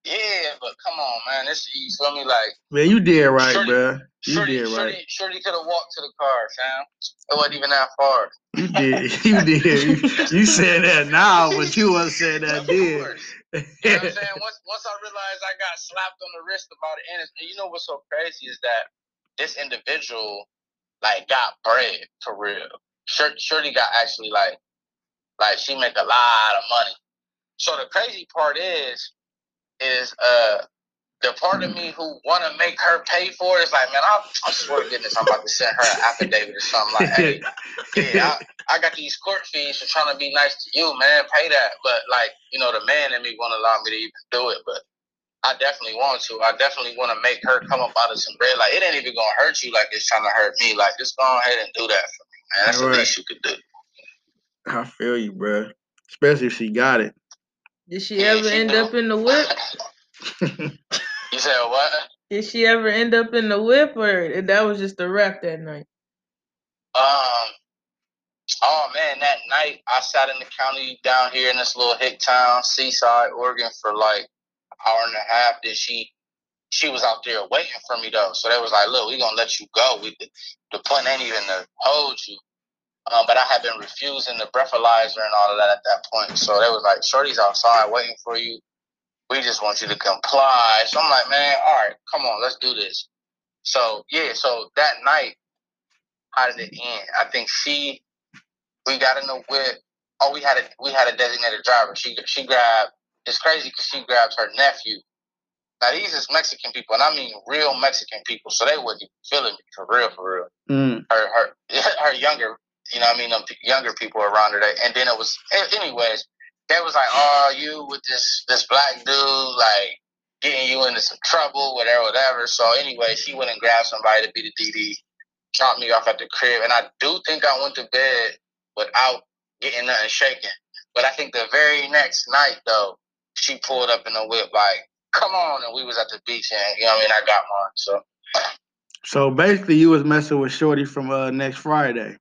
Yeah, but come on, man. This you feel me? Like Man, you did right, Shorty- bro. You did right. Shorty, Shorty could have walked to the car, fam. It wasn't even that far. You did. You did. You, you said that now, but you wasn't saying that Of then. course. You know what I'm saying? Once once I realized I got slapped on the wrist about it, and and you know what's so crazy is that this individual like got bread for real. Shor- Shorty got actually like Like she make a lot of money. So the crazy part is, is uh the part of me who want to make her pay for it is like, man, I, I swear to goodness, I'm about to send her an affidavit or something like, hey, yeah, I, I got these court fees for trying to be nice to you, man, pay that. But like, you know, the man in me won't allow me to even do it, but I definitely want to. I definitely want to make her come up out of some bread. Like, it ain't even gonna hurt you like it's trying to hurt me. Like, just go ahead and do that for me, man. That's the least you could do. I feel you, bro. Especially if she got it. Did she ever end up in the whip? You said what? Did she ever end up in the whip, or that was just a rep that night? Um. Oh man, that night I sat in the county down here in this little hick town, Seaside, Oregon, for like an hour and a half. Then she, she was out there waiting for me though. So they was like, "Look, we gonna let you go. We the point ain't even to hold you." Um, but I had been refusing the breathalyzer and all of that at that point. So they was like, "Shorty's outside waiting for you. We just want you to comply." So I'm like, "Man, all right, come on, let's do this." So yeah, so that night, how did it end? I think she we got in the whip. Oh, we had a we had a designated driver. She she grabbed. It's crazy because she grabs her nephew. Now these is Mexican people, and I mean real Mexican people, so they wasn't even feeling me for real, for real. Mm. Her her her younger, you know, I mean, them younger people around her. And then it was, anyways, they was like, "Oh, you with this this black dude, like getting you into some trouble, whatever, whatever." So anyway, she went and grabbed somebody to be the DD, dropped me off at the crib, and I do think I went to bed without getting nothing shaken. But I think the very next night though, she pulled up in the whip like, "Come on!" and we was at the beach, and you know what I mean. I got mine, so So basically, you was messing with Shorty from uh, next Friday.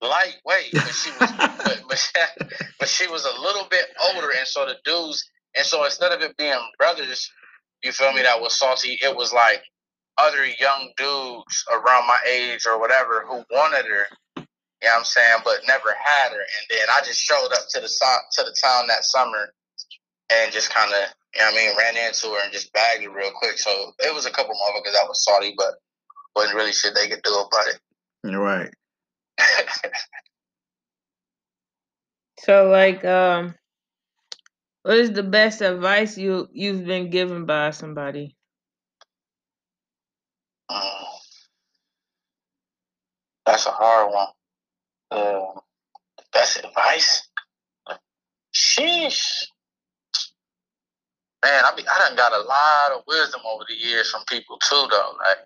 Lightweight, but she was, but, but, but she was a little bit older, and so the dudes, and so instead of it being brothers, you feel me, that was salty, it was like other young dudes around my age or whatever who wanted her. You know what I'm saying? But never had her. And then I just showed up to the so- to the town that summer and just kind of, you know what I mean, ran into her and just bagged her real quick. So it was a couple motherfuckers that was salty, but wasn't really shit they could do about it. You're right. So, like, um, what is the best advice you you've been given by somebody? That's a hard one. Uh, best advice? Sheesh. Man, I mean, I done got a lot of wisdom over the years from people too though. Like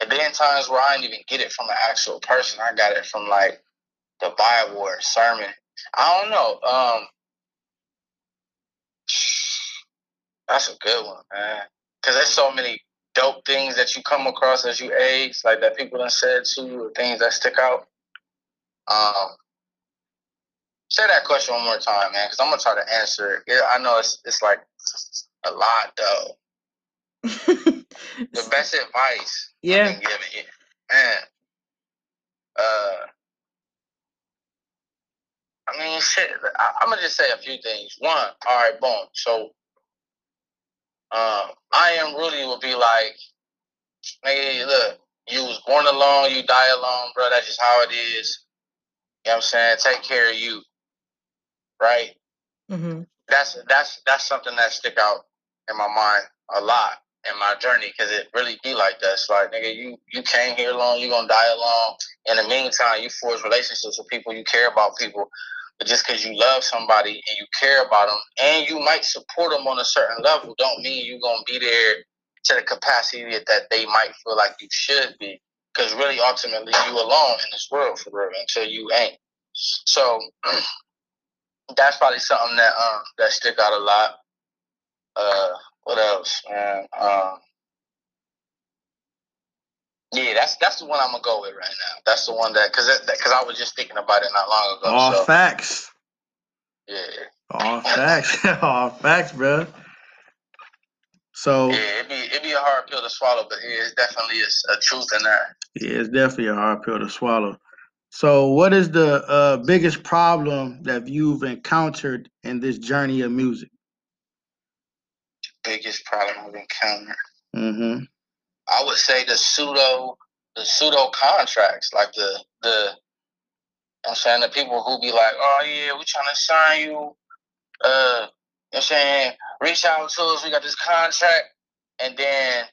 and then times where I didn't even get it from an actual person. I got it from like the Bible or sermon. I don't know. Um that's a good one, man. Cause there's so many dope things that you come across as you age, like that people done said to you, or things that stick out. Um, say that question one more time, man, because I'm gonna try to answer it. Yeah, I know it's it's like a lot though. the best advice Yeah. I've been given, man. Uh, I mean, shit. I, I'm gonna just say a few things. One, all right, boom. So, um, I am Rudy would be like, nigga, look, you was born alone, you die alone, bro. That's just how it is. You know what I'm saying? Take care of you, right? Mm-hmm. That's that's that's something that stick out in my mind a lot in my journey because it really be like that. It's like, nigga, you you came here alone, you gonna die alone. In the meantime, you forge relationships with people, you care about people. But just because you love somebody and you care about them, and you might support them on a certain level, don't mean you're gonna be there to the capacity that they might feel like you should be. Because really, ultimately, you alone in this world for real until you ain't. So that's probably something that um that stick out a lot. Uh, what else, man? Um, yeah, that's that's the one I'm gonna go with right now. That's the one that because because I was just thinking about it not long ago. All so facts. yeah, All facts. All facts, bro. So yeah, it'd be it'd be a hard pill to swallow, but yeah, it's definitely is a truth in that. yeah, it's definitely a hard pill to swallow. So, what is the uh, biggest problem that you've encountered in this journey of music? Biggest problem I've encountered. Mm-hmm. I would say the pseudo the pseudo contracts, like the the I'm saying the people who be like, oh yeah, we trying to sign you. Uh, you know I'm saying reach out to us. We got this contract, and then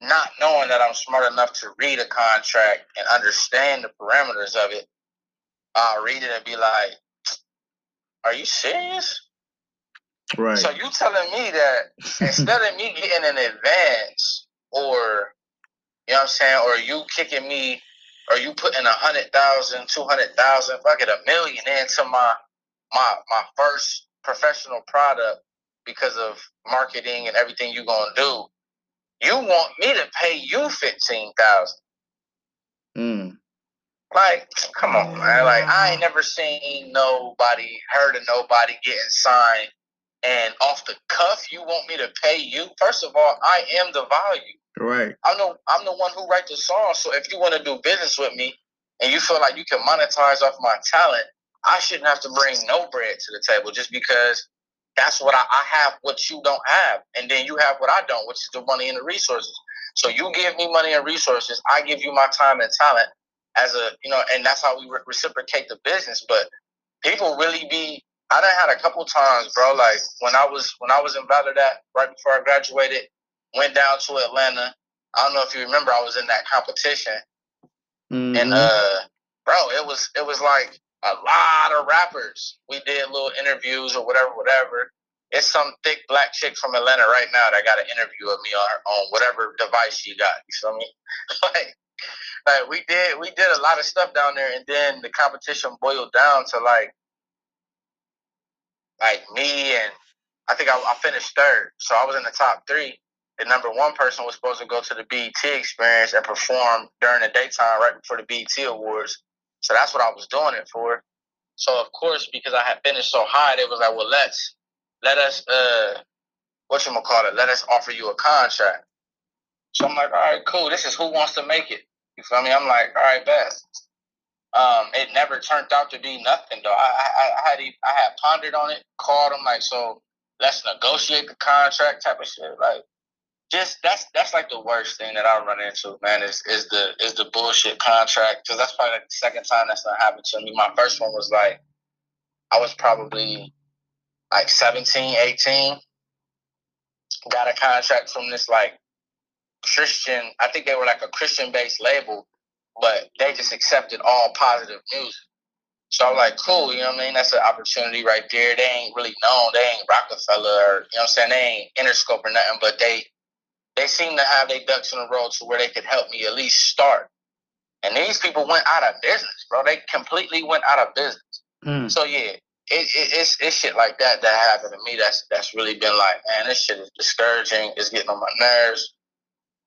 not knowing that I'm smart enough to read a contract and understand the parameters of it, I'll read it and be like, "Are you serious?" Right. So you telling me that instead of me getting an advance, or you know what I'm saying, or you kicking me, or you putting a hundred thousand, two hundred thousand, fuck it, a million into my my my first professional product because of marketing and everything you're gonna do, you want me to pay you fifteen thousand. Mm. Like, come on, man. Like, I ain't never seen nobody, heard of nobody getting signed, and off the cuff, you want me to pay you. First of all, I am the value. Right. I'm the I'm the one who write the song. So if you want to do business with me, and you feel like you can monetize off my talent, I shouldn't have to bring no bread to the table just because that's what I, I have, what you don't have, and then you have what I don't, which is the money and the resources. So you give me money and resources, I give you my time and talent as a you know, and that's how we re- reciprocate the business. But people really be. I done had a couple times, bro. Like when I was when I was in Ballarat right before I graduated, went down to Atlanta. I don't know if you remember, I was in that competition, Mhm. and uh, bro, it was it was like a lot of rappers. We did little interviews or whatever, whatever. It's some thick black chick from Atlanta right now that got an interview with me on her, on whatever device she got. You feel me? like, like we did we did a lot of stuff down there, and then the competition boiled down to like like me and I think I, I finished third, so I was in the top three. The number one person was supposed to go to the BET experience and perform during the daytime right before the BET Awards. So that's what I was doing it for. So of course, because I had finished so high, they was like, "Well, let's let us uh, what you gonna call it? Let us offer you a contract." So I'm like, "All right, cool. This is who wants to make it." You feel me? I'm like, "All right, best." Um, it never turned out to be nothing though. I, I, I had I had pondered on it, called him like, "So let's negotiate the contract," type of shit. Like, just that's that's like the worst thing that I run into, man. Is is the is the bullshit contract because that's probably like the second time that's not happened to me. My first one was like I was probably like 17, 18. Got a contract from this like Christian. I think they were like a Christian based label, but they just accepted all positive music. So I'm like, cool, you know what I mean? That's an opportunity right there. They ain't really known. They ain't Roc-A-Fella or, you know what I'm saying? They ain't Interscope or nothing, but they they seem to have their ducks in a row to where they could help me at least start. And these people went out of business, bro. They completely went out of business. Mm. So yeah, it, it, it's it's shit like that that happened to me. That's that's really been like, man, this shit is discouraging. It's getting on my nerves.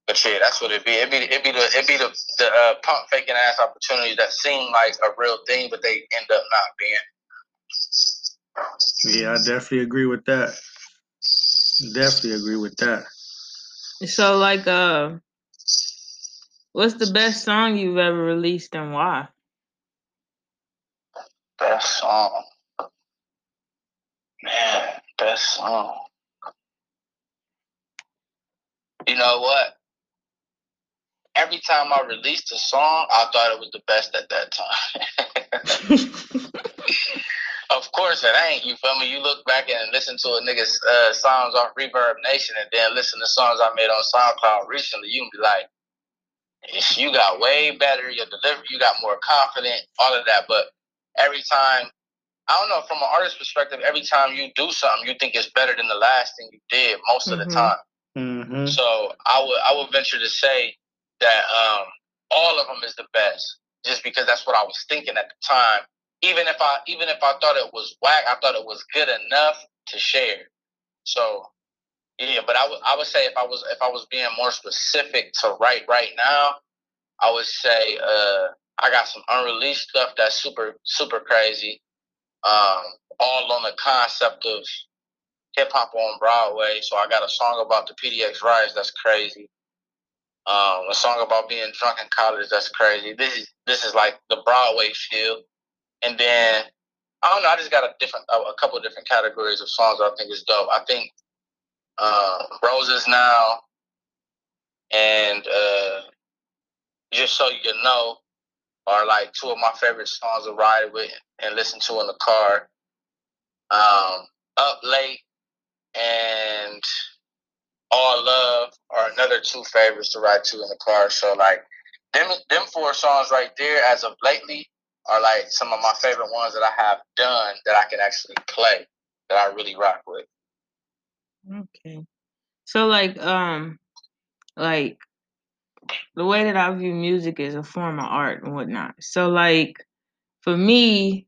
But yeah, that's what it be. It be it be the it be the the uh, pump faking ass opportunities that seem like a real thing, but they end up not being. Yeah, I definitely agree with that. Definitely agree with that. So like uh what's the best song you've ever released and why? Best song, man. Best song. You know what? Every time I released a song, I thought it was the best at that time. of course it ain't. You feel me? You look back and listen to a nigga's uh, songs off Reverb Nation, and then listen to songs I made on SoundCloud recently. You can be like, you got way better. Your delivery, you got more confident, all of that. But every time, I don't know, from an artist perspective, every time you do something, you think it's better than the last thing you did most of the Mhm. time. Mm-hmm. So I would I would venture to say that um, all of them is the best, just because that's what I was thinking at the time. Even if I even if I thought it was whack, I thought it was good enough to share. So yeah, but I would I would say if I was if I was being more specific to write right now, I would say uh, I got some unreleased stuff that's super super crazy. Um, all on the concept of hip hop on Broadway. So I got a song about the PDX riots that's crazy. Um, a song about being drunk in college that's crazy. This is this is like the Broadway feel. And then I don't know. I just got a different a, a couple different categories of songs I think is dope. I think uh, Roses Now and uh, Just So You Know are like two of my favorite songs to ride with and listen to in the car. Um, Up Late and All Love are another two favorites to ride to in the car. So like them them four songs right there as of lately are like some of my favorite ones that I have done that I can actually play that I really rock with. Okay. So like um like the way that I view music is a form of art and whatnot. So like for me,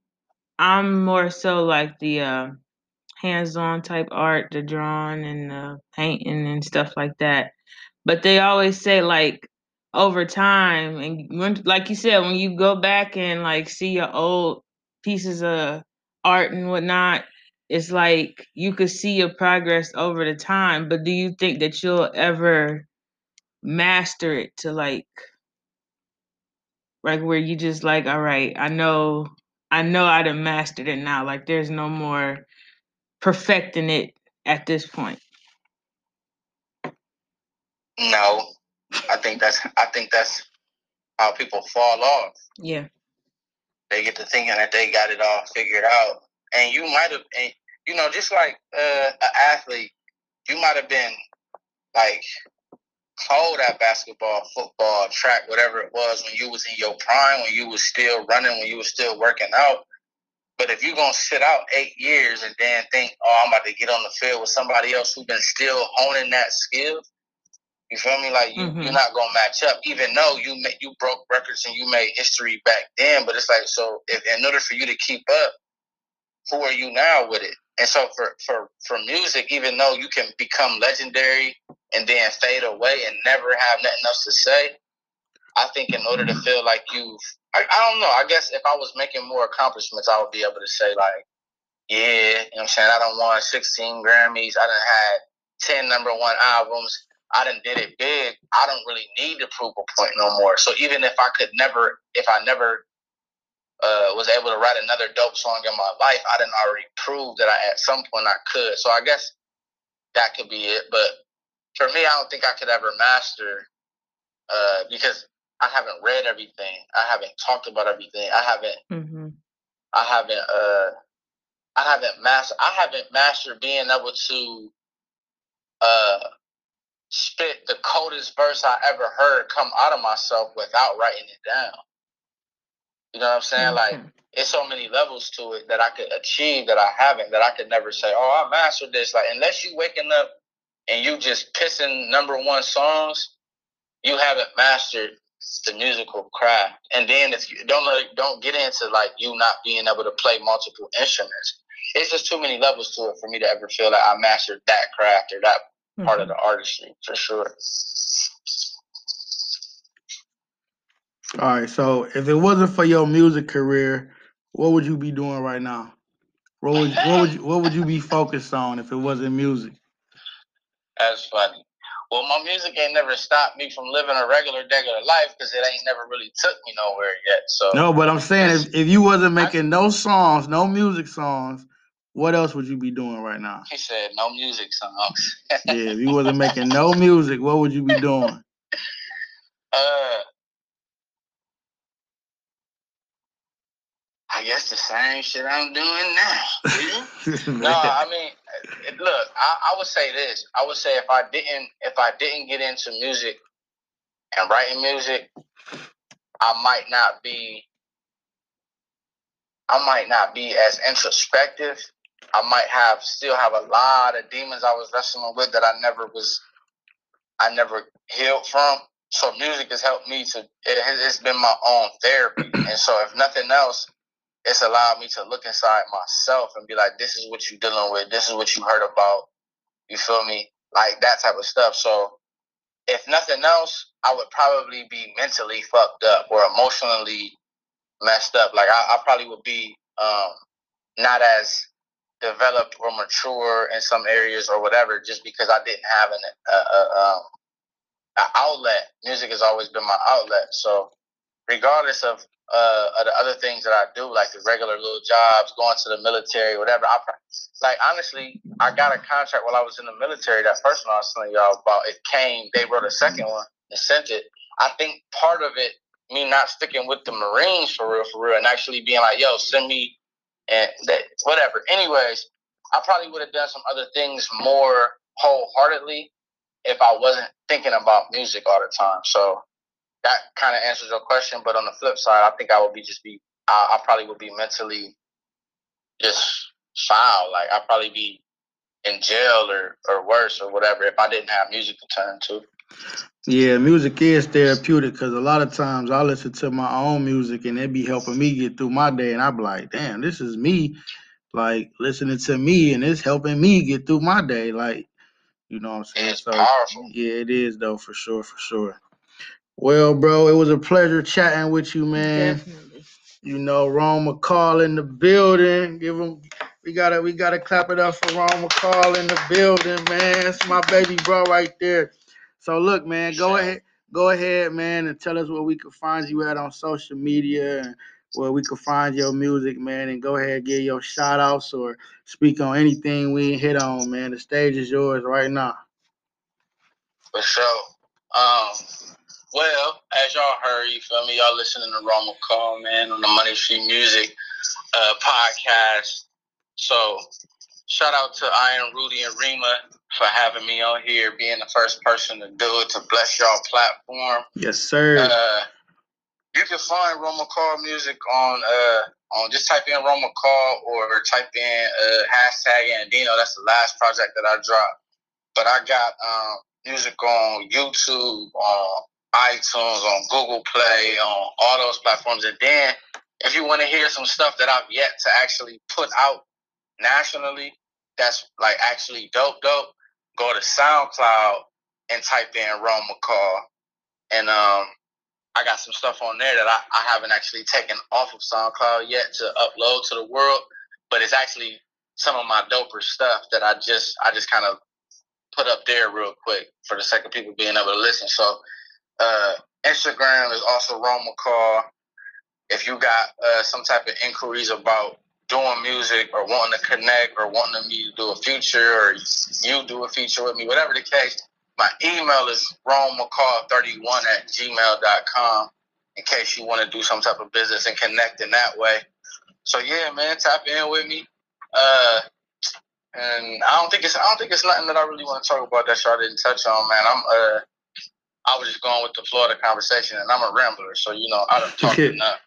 I'm more so like the uh, hands-on type art, the drawing and the painting and stuff like that. But they always say like over time and when like you said, when you go back and like see your old pieces of art and whatnot, it's like you could see your progress over the time. But do you think that you'll ever master it to like like where you just like all right i know i know I'd have mastered it now like there's no more perfecting it at this point No, I think that's I think that's how people fall off. yeah They get to thinking that they got it all figured out, and you might have, and you know, just like uh, an athlete, you might have been like cold at basketball, football, track, whatever it was when you was in your prime, when you was still running, when you was still working out. But if you're gonna sit out eight years and then think, oh, I'm about to get on the field with somebody else who's been still honing that skill, you feel me? Like you, Mhm. you're not gonna match up, even though you ma- you broke records and you made history back then. But it's like, so if in order for you to keep up, who are you now with it? And so for for for music, even though you can become legendary and then fade away and never have nothing else to say, I think in order to feel like you've, I, I don't know. I guess if I was making more accomplishments, I would be able to say like, yeah, you know what I'm saying. I done won 16 Grammys. I done had 10 number one albums. I done did it big. I don't really need to prove a point no more. So even if I could never, if I never uh, was able to write another dope song in my life, I didn't already prove that I at some point I could. So I guess that could be it. But for me, I don't think I could ever master uh, because I haven't read everything. I haven't talked about everything. I haven't. mm-hmm. I haven't. Uh, I haven't mastered. I haven't mastered being able to uh, spit the coldest verse I ever heard come out of myself without writing it down. You know what I'm saying? Like it's so many levels to it that I could achieve that I haven't, that I could never say, Oh, I mastered this. Like unless you waking up and you just pissing number one songs, you haven't mastered the musical craft. And then if you don't let- don't get into like you not being able to play multiple instruments. It's just too many levels to it for me to ever feel like I mastered that craft or that part of mm-hmm. the artistry for sure. All right. So if it wasn't for your music career, what would you be doing right now? What would what would you, what would you be focused on if it wasn't music? That's funny. Well, my music ain't never stopped me from living a regular, regular life because it ain't never really took me nowhere yet. So No, but I'm saying if, if you wasn't making no songs, no music songs, what else would you be doing right now? he said no music songs. Yeah, if you wasn't making no music, what would you be doing? Uh, I guess the same shit I'm doing now. no, I mean, it- look, I, I would say this. I would say if I didn't, if I didn't get into music and writing music, I might not be, I might not be as introspective. I might have still have a lot of demons I was wrestling with that I never was, I never healed from. So music has helped me to. It has, it's been my own therapy, and so if nothing else, it's allowed me to look inside myself and be like, this is what you're dealing with. This is what you heard about. You feel me? Like that type of stuff. So if nothing else, I would probably be mentally fucked up or emotionally messed up. Like I, I probably would be um, not as developed or mature in some areas or whatever, just because I didn't have an uh, uh, um, an outlet. Music has always been my outlet. So regardless of uh, of the other things that I do, like the regular little jobs, going to the military, whatever. I like honestly, I got a contract while I was in the military. That first one I was telling y'all about, it came. They wrote a second one and sent it. I think part of it me not sticking with the Marines for real, for real, and actually being like, yo, send me and that whatever. Anyways, I probably would have done some other things more wholeheartedly if I wasn't thinking about music all the time. So that kind of answers your question. But on the flip side, I think I would be just be I, I probably would be mentally just foul. Like I'd probably be in jail or or worse or whatever if I didn't have music to turn to. Yeah, music is therapeutic because a lot of times I listen to my own music and it be helping me get through my day, and I be like, damn, this is me, like listening to me, and it's helping me get through my day, like. You know what I'm saying? It's so, powerful. Yeah, it is though, for sure, for sure. Well, bro, it was a pleasure chatting with you, man. Definitely. You know, Rome McCall in the building. Give him we gotta we gotta clap it up for Rome McCall in the building, man. It's my baby bro right there. So look, man, go ahead, go ahead, man, and tell us where we can find you at on social media and where we can find your music, man, and go ahead give your shout outs or speak on anything we hit on, man. The stage is yours right now. For sure. Um, well, as y'all heard, you feel me? Y'all listening to Rome McCall, man, on the Money Tree Music uh, podcast. So shout out to iAmRudy and Rima for having me on here, being the first person to do it to bless y'all platform. Yes, sir. Uh, you can find Rome McCall music on uh on just type in Rome McCall or type in uh hashtag Andino. That's the last project that I dropped. But I got um music on YouTube, on iTunes, on Google Play, on all those platforms. And then if you want to hear some stuff that I've yet to actually put out nationally, that's like actually dope, dope, go to SoundCloud and type in Rome McCall. And um, I got some stuff on there that I, I haven't actually taken off of SoundCloud yet to upload to the world, but it's actually some of my doper stuff that I just I just kind of put up there real quick for the sake of people being able to listen. So uh, Instagram is also Rome McCall. If you got uh, some type of inquiries about doing music or wanting to connect or wanting me to do a feature or you do a feature with me, whatever the case, my email is romemccall31 at gmail.com in case you want to do some type of business and connect in that way. So yeah, man, tap in with me. Uh, and I don't think it's I don't think it's nothing that I really want to talk about that y'all didn't touch on, man. I'm uh I was just going with the Florida conversation and I'm a rambler, so you know I don't talk enough.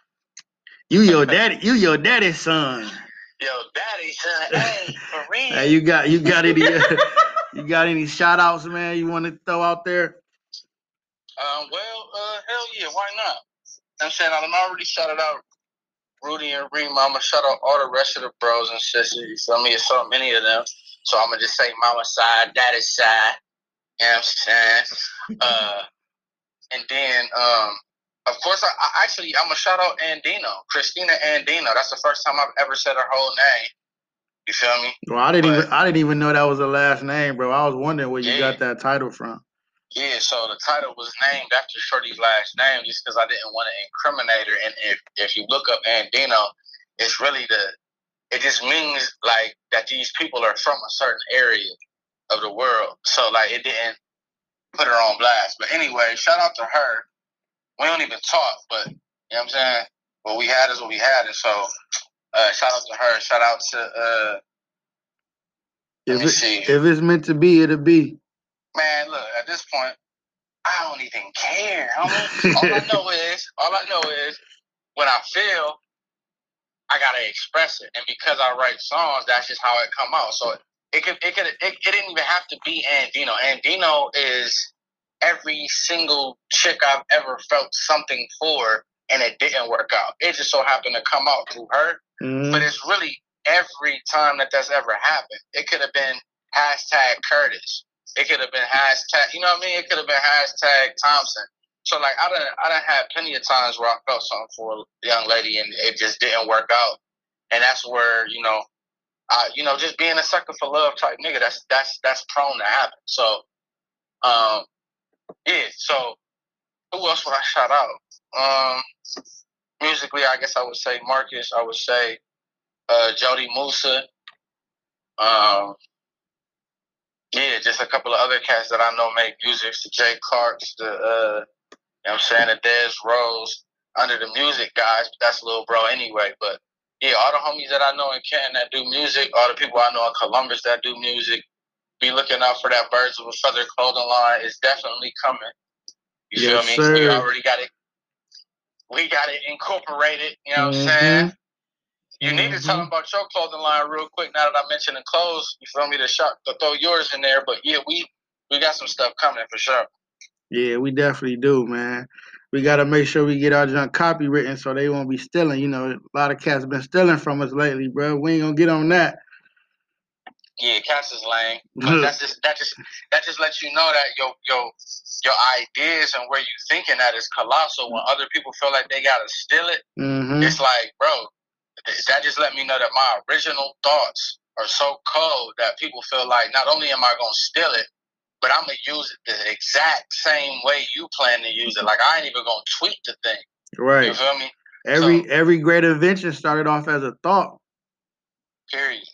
You your daddy. You your daddy's son. Yo, daddy son. Hey, for real. Hey, you got you got any uh, you got any shout outs, man? You want to throw out there? Um, well, uh, hell yeah, why not? I'm saying I'm already shouted out Rudy and Reem. I'm gonna shout out all the rest of the bros and sisters. You feel me? There's so many of them. So I'm gonna just say mama side, daddy side. You know what I'm saying? uh, and then um, of course, I, I actually I'm gonna shout out Andino, Christina Andino. That's the first time I've ever said her whole name. You feel me? Well, I didn't but, even I didn't even know that was the last name, bro. I was wondering where you yeah. got that title from. Yeah, so the title was named after Shorty's last name just because I didn't want to incriminate her. And if if you look up Andino, it's really the it just means like that these people are from a certain area of the world. So like it didn't put her on blast. But anyway, shout out to her we don't even talk, but you know what I'm saying? What we had is what we had, and so uh, shout out to her. Shout out to uh, if, it, if it's meant to be, it'll be. Man, look, at this point, I don't even care. I all I know is, all I know is, when I feel, I gotta express it, and because I write songs, that's just how it come out. So it could, it could, it, it didn't even have to be Andino. Andino is every single chick I've ever felt something for and it didn't work out. It just so happened to come out through her. Mm-hmm. But it's really every time that that's ever happened. It could have been hashtag Curtis. It could have been hashtag, you know what I mean? It could have been hashtag Thompson. So like I done I done had plenty of times where I felt something for a young lady and it just didn't work out. And that's where, you know, I, you know, just being a sucker for love type nigga, that's that's that's prone to happen. So um yeah, so who else would I shout out? Um, musically, I guess I would say Marcus. I would say uh, Jody Musa. Um, yeah, just a couple of other cats that I know make music. The Jay Clarks, the uh, you know I'm saying, the Des Rose. under the music guys. That's a little Bro anyway. But yeah, all the homies that I know in Canton that do music, all the people I know in Columbus that do music, be looking out for that Birds of a Feather clothing line. It's definitely coming. You Yes, feel me? We already got it. We got it incorporated. You know what I'm Mhm. saying? You need to tell Mhm. them about your clothing line real quick. Now that I mentioned the clothes, you feel me? To shop, to throw yours in there. But yeah, we we got some stuff coming for sure. Yeah, we definitely do, man. We got to make sure we get our junk copywritten so they won't be stealing. You know, a lot of cats been stealing from us lately, bro. We ain't gonna get on that. Yeah, cats is lame. But that's just that just that just lets you know that your your your ideas and where you thinking at is colossal. When other people feel like they gotta steal it, Mm-hmm. it's like, bro, that just let me know that my original thoughts are so cold that people feel like not only am I gonna steal it, but I'm gonna use it the exact same way you plan to use it. Like I ain't even gonna tweak the thing. Right. You feel me? Every every great invention started off as a thought. Period.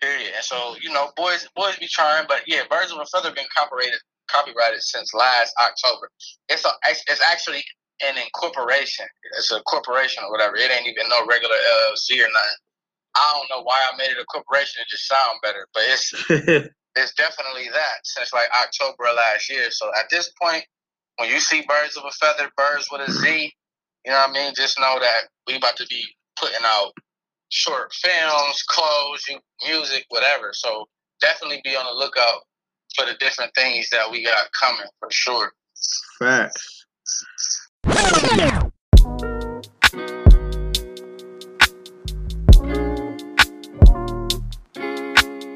Period. And so, you know, boys boys be trying, but yeah, Birds of a Feather been copyrighted copyrighted since last October. It's a it's actually an incorporation. It's a corporation or whatever. It ain't even no regular LLC or nothing. I don't know why I made it a corporation. It just sound better, but it's it's definitely that since like October of last year. So at this point, when you see Birds of a Feather, Birds with a Z, you know what I mean? Just know that we about to be putting out short films, clothes, music, whatever. So definitely be on the lookout for the different things that we got coming for sure. Facts.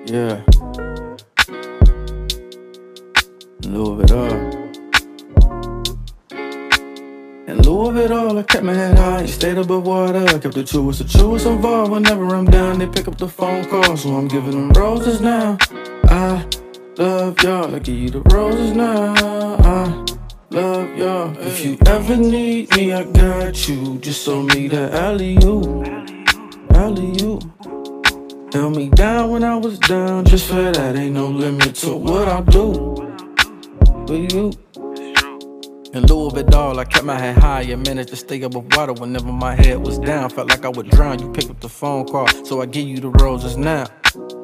Yeah. In lieu of it all. In lieu of it all, I kept my head high, stayed above water. I kept the truest, the truest involved. Whenever I'm down, they pick up the phone call, so I'm giving them roses now. I love y'all, I give you the roses now. I love y'all. If you ever need me, I got you. Just show me the alley you, alley you. Held me down when I was down, just for that ain't no limit to what I'll do with you. In lieu of it all, I kept my head high and managed to stay up above water whenever my head was down. Felt like I would drown. You pick up the phone call, so I give you the roses now.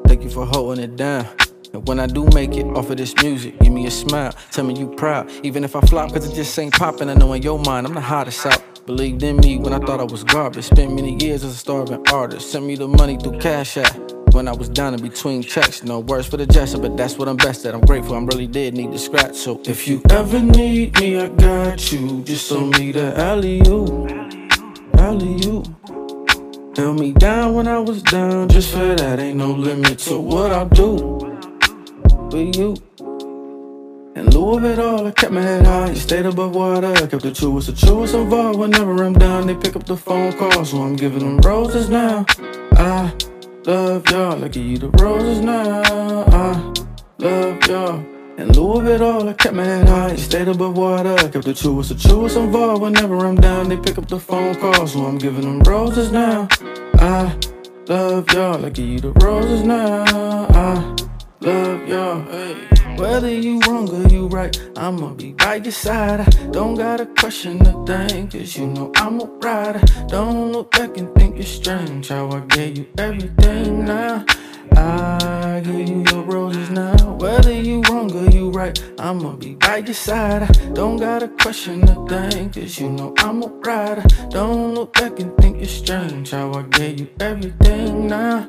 Thank you for holding it down. And when I do make it off of this music, give me a smile. Tell me you proud. Even if I flop, cause it just ain't popping. I know in your mind, I'm the hottest out. Believed in me when I thought I was garbage. Spent many years as a starving artist. Sent me the money through Cash App. When I was down in between checks, no words for the gesture, but that's what I'm best at. I'm grateful, I'm really did need the scratch. So if you ever need me, I got you. Just show me the alley you, alley you. Held me down when I was down, just for that ain't no limit to what I'll do with you. In lieu of it all, I kept my head high, stayed above water. I kept the truest, the truest involved. Whenever I'm down, they pick up the phone call, so I'm giving them roses now. I love y'all, I give you the roses now. I love y'all. In lieu of it all, I kept my head high, stayed above water. I kept the truest, the truest involved. Whenever I'm down, they pick up the phone call, so I'm giving them roses now. I love y'all, I give you the roses now. I love y'all. Hey. Whether you wrong or you right, I'ma be by your side. I don't gotta question a thing, cause you know I'm a rider. Don't look back and think it's strange how I gave you everything now. I give you your roses now. Whether you wrong or you right, I'ma be by your side. I don't gotta question a thing, cause you know I'm a rider. Don't look back and think it's strange how I gave you everything now.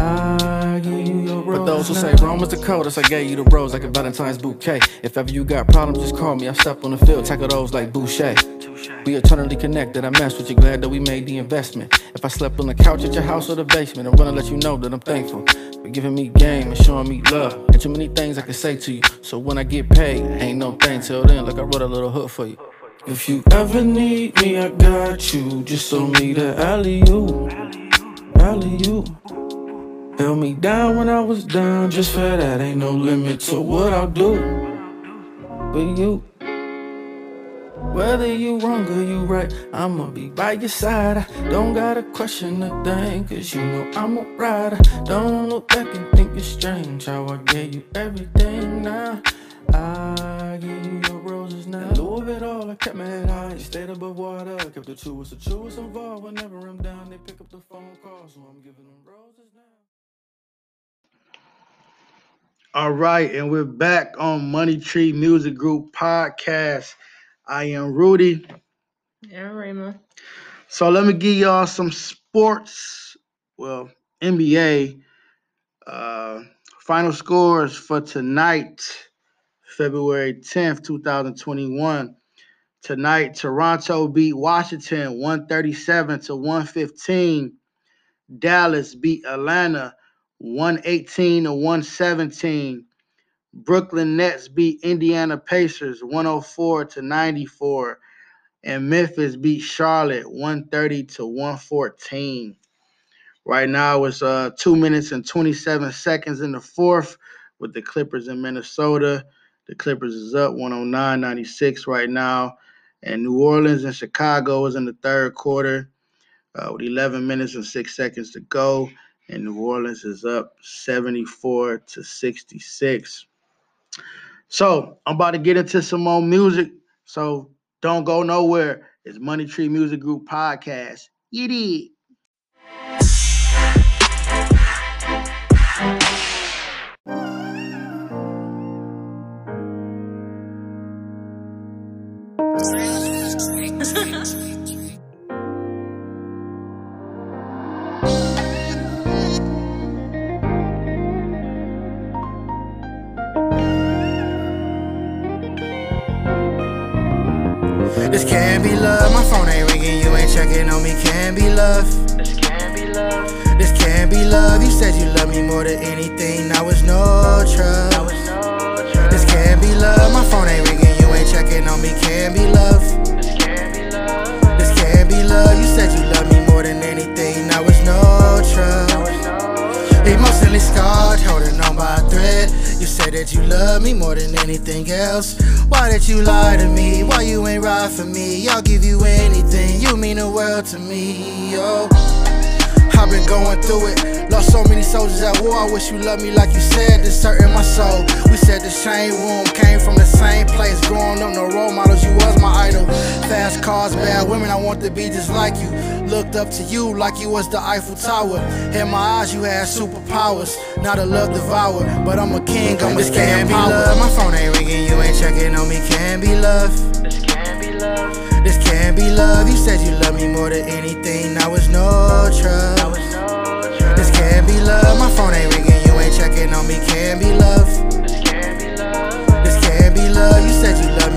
I give you your roses. For those who say Rome is the coldest, I gave you the rose like a Valentine's bouquet. If ever you got problems, just call me. I step on the field, tackle those like Boucher. We eternally connected. I mess with you, glad that we made the investment. If I slept on the couch at your house or the basement, I'm gonna let you know that I'm thankful for giving me game and showing me love. And too many things I can say to you. So when I get paid, ain't no thing till then. Like I wrote a little hook for you. If you ever need me, I got you. Just show me the alley you, alley you. Held me down when I was down, just for that ain't no limit to what I'll do with you. Whether you wrong or you right, I'ma be by your side. I don't gotta question a thing, cause you know I'm a rider. Don't look back and think it's strange how I gave you everything now. I give you your roses now. In lieu of it all, I kept my head high, stayed above water. Kept the truest, the truest involved. Whenever I'm down, they pick up the phone call, so I'm giving them roses now. All right, and we're back on Money Tree Music Group podcast. I am Rudy. Yeah, Raymond. So let me give y'all some sports. Well, NBA uh, final scores for tonight, February 10th, 2021. Tonight, Toronto beat Washington 137 to 115. Dallas beat Atlanta 118 to 117. Brooklyn Nets beat Indiana Pacers 104 to 94. And Memphis beat Charlotte 130 to 114. Right now it's uh two minutes and 27 seconds in the fourth with the Clippers in Minnesota. The Clippers is up 109-96 right now. And New Orleans and Chicago is in the third quarter uh, with 11 minutes and six seconds to go. And New Orleans is up 74 to 66. So I'm about to get into some more music. So don't go nowhere. It's Money Tree Music Group Podcast. Did. This on me. Can't be love. This can't be love. This can't be love. You said you love me more than anything. Now it's no trust. This can't be love. My phone ain't ringing. You ain't checking on me. Can't be love. This can't be love. This can't be love. You said you love me more than anything. Now it's no trust. Emotionally scarred, holding on by a thread. You said that you love me more than anything else. Why did you lie to me? Why you ain't right for me? I'll give you anything. You mean the world to me, yo. I've been going through it. Lost so many soldiers at war. I wish you loved me like you said. This hurting my soul. We said the same room, came from the same place. Growing up, no role models. You was my idol. Fast cars, bad women. I want to be just like you. Looked up to you like you was the Eiffel Tower. In my eyes, you had superpowers. Not a love devourer, but I'm a king. I'm this a can't be love. My phone ain't ringing. You ain't checking on me. Can't be love. This can't be love. This can't be love. You said you love me more than anything. Now it's no trust. This can't be love. My phone ain't ringing. You ain't checking on me. Can't be love. This can't be love. This can't be love. You said you love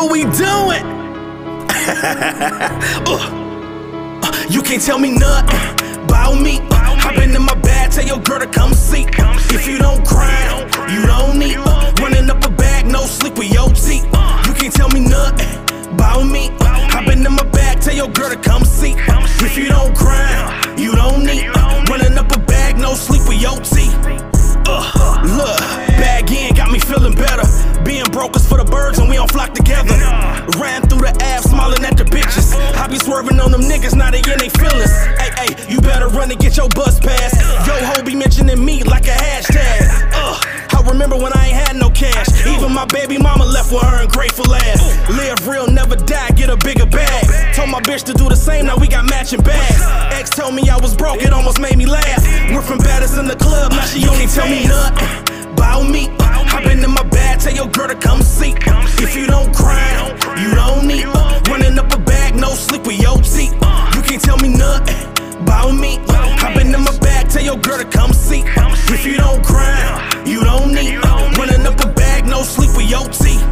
What we doing? Uh, uh, you can't tell me nothing about me. Uh, Hop in my bag, tell your girl to come see. If you don't cry, you don't need. Uh, running up a bag, no sleep with your teeth. You can't tell me nothing about me. Uh, Hop in my bag, tell your girl to come see. If you don't cry, you don't need. Uh, running up a bag, no sleep with your teeth. Uh, look, bag in got me feeling better. Being brokers for the birds and we don't flock together. Ran through the app, smiling at the bitches. I be swerving on them niggas, now they in they feelings. Hey, hey, you better run and get your bus pass. Yo, ho be mentioning me like a hashtag. Uh, I remember when I ain't had no cash. Even my baby mama left with her ungrateful ass. Live real, never die, get a bigger bag. Told my bitch to do the same, now we got matching bags. Ex told me I was broke, it almost made me laugh. Went from baddest in the club, now she only tell me nothing. Bow me, hop in my bag, tell your girl to come see. If you don't cry, you don't need. Running up a bag, no sleep with your teeth. You can't tell me nothing. Bow me, hop in my bag, tell your girl to come see. If you don't cry, you don't need. Running up a bag, no sleep with your teeth.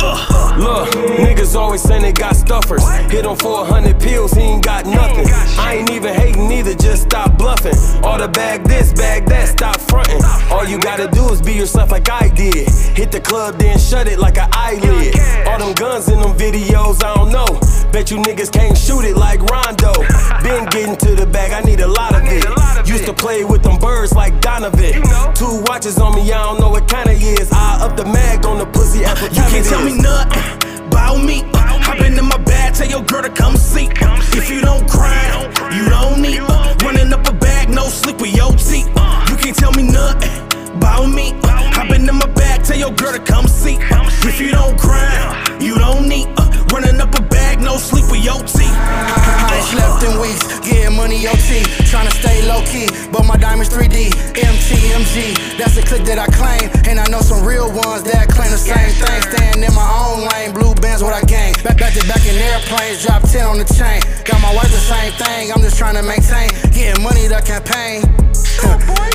Uh, look, niggas always saying they got stuffers. Hit on 400 pills, he ain't got nothing. I ain't even hating either, just stop bluffing. All the bag this, bag that, stop fronting. All you gotta do is be yourself like I did. Hit the club, then shut it like an eyelid. All them guns in them videos, I don't know. Bet you niggas can't shoot it like Rondo. Been getting to the bag, I need a lot of it. Used to play with them birds like Donovan. Two watches on me, I don't know what kind of is. I up the mag on the pussy apple. You can't tell me nothing. Bow me, hop in my bag, tell your girl to come see. If you don't cry, you don't need. Running up a bag, no sleep with your teeth. Uh. You can't tell me nothing. Bow me, hop in my bag, tell your girl to come see. If you don't cry, you don't need. Uh, running up a bag, no sleep with your teeth. I ain't slept in weeks, getting money OT. Tryna stay low key, but my diamonds 3D. MTMG, that's the click that I claim. And I know some real ones that claim the same thing. Staying in my own lane, blue bands what I gain. Back, back to back in airplanes, drop 10 on the chain. Got my wife the same thing, I'm just trying to maintain. Getting money to campaign.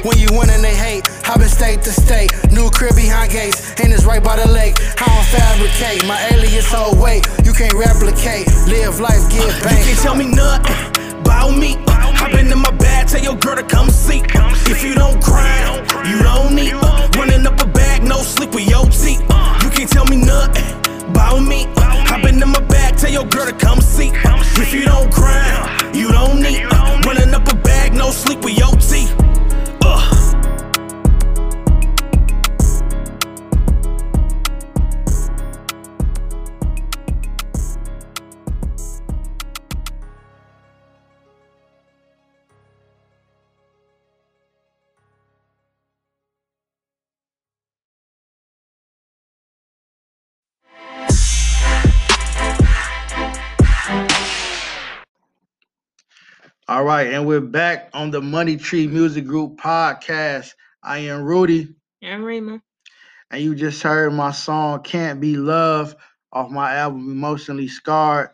When you win and they hate, I've been state to state. New crib behind gates, and it's right by the lake. I don't fabricate, my alias hold weight. You can't replicate, live life, get paid. You can't tell me nothing. Bow me, hop in my bag, tell your girl to come see. If you don't cry, you don't need. Uh, running up a bag, no sleep with your teeth. You can't tell me nothing. Bow me, hop in my bag, tell your girl to come see. If you don't cry, you don't need. Running up a bag, no sleep with your teeth. All right, and we're back on the Money Tree Music Group podcast. I am Rudy, And Rima. and you just heard my song Can't Be Love off my album Emotionally Scarred.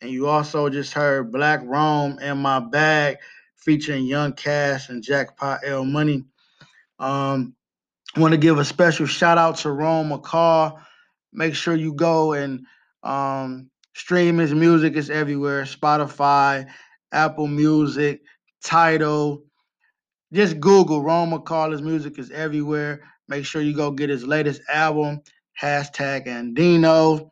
And you also just heard Black Rome in My Bag featuring Young Cash and Jackpot L Money. Um, I want to give a special shout out to Rome McCall. Make sure you go and um, stream his music. It's everywhere Spotify, Apple Music, Tidal. Just Google Rome McCall. His music is everywhere. Make sure you go get his latest album, hashtag Andino.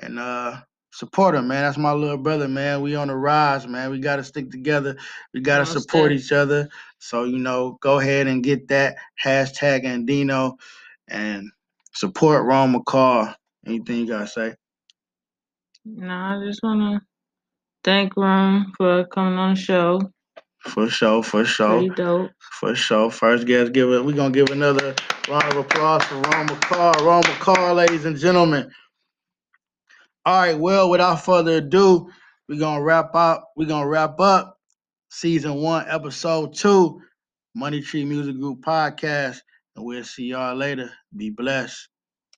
And uh, support him, man. That's my little brother, man. We on the rise, man. We got to stick together. We got to Most support each other. So, you know, go ahead and get that hashtag Andino and support Rome McCall. Anything you got to say? No, I just want to thank Rome for coming on the show. For sure, for sure. Pretty dope. For sure. First guest, give it. We're gonna give another round of applause for Rome McCall. Rome McCall, ladies and gentlemen. All right, well, without further ado, we're gonna wrap up. We're gonna wrap up season one, episode two, Money Tree Music Group podcast. And we'll see y'all later. Be blessed.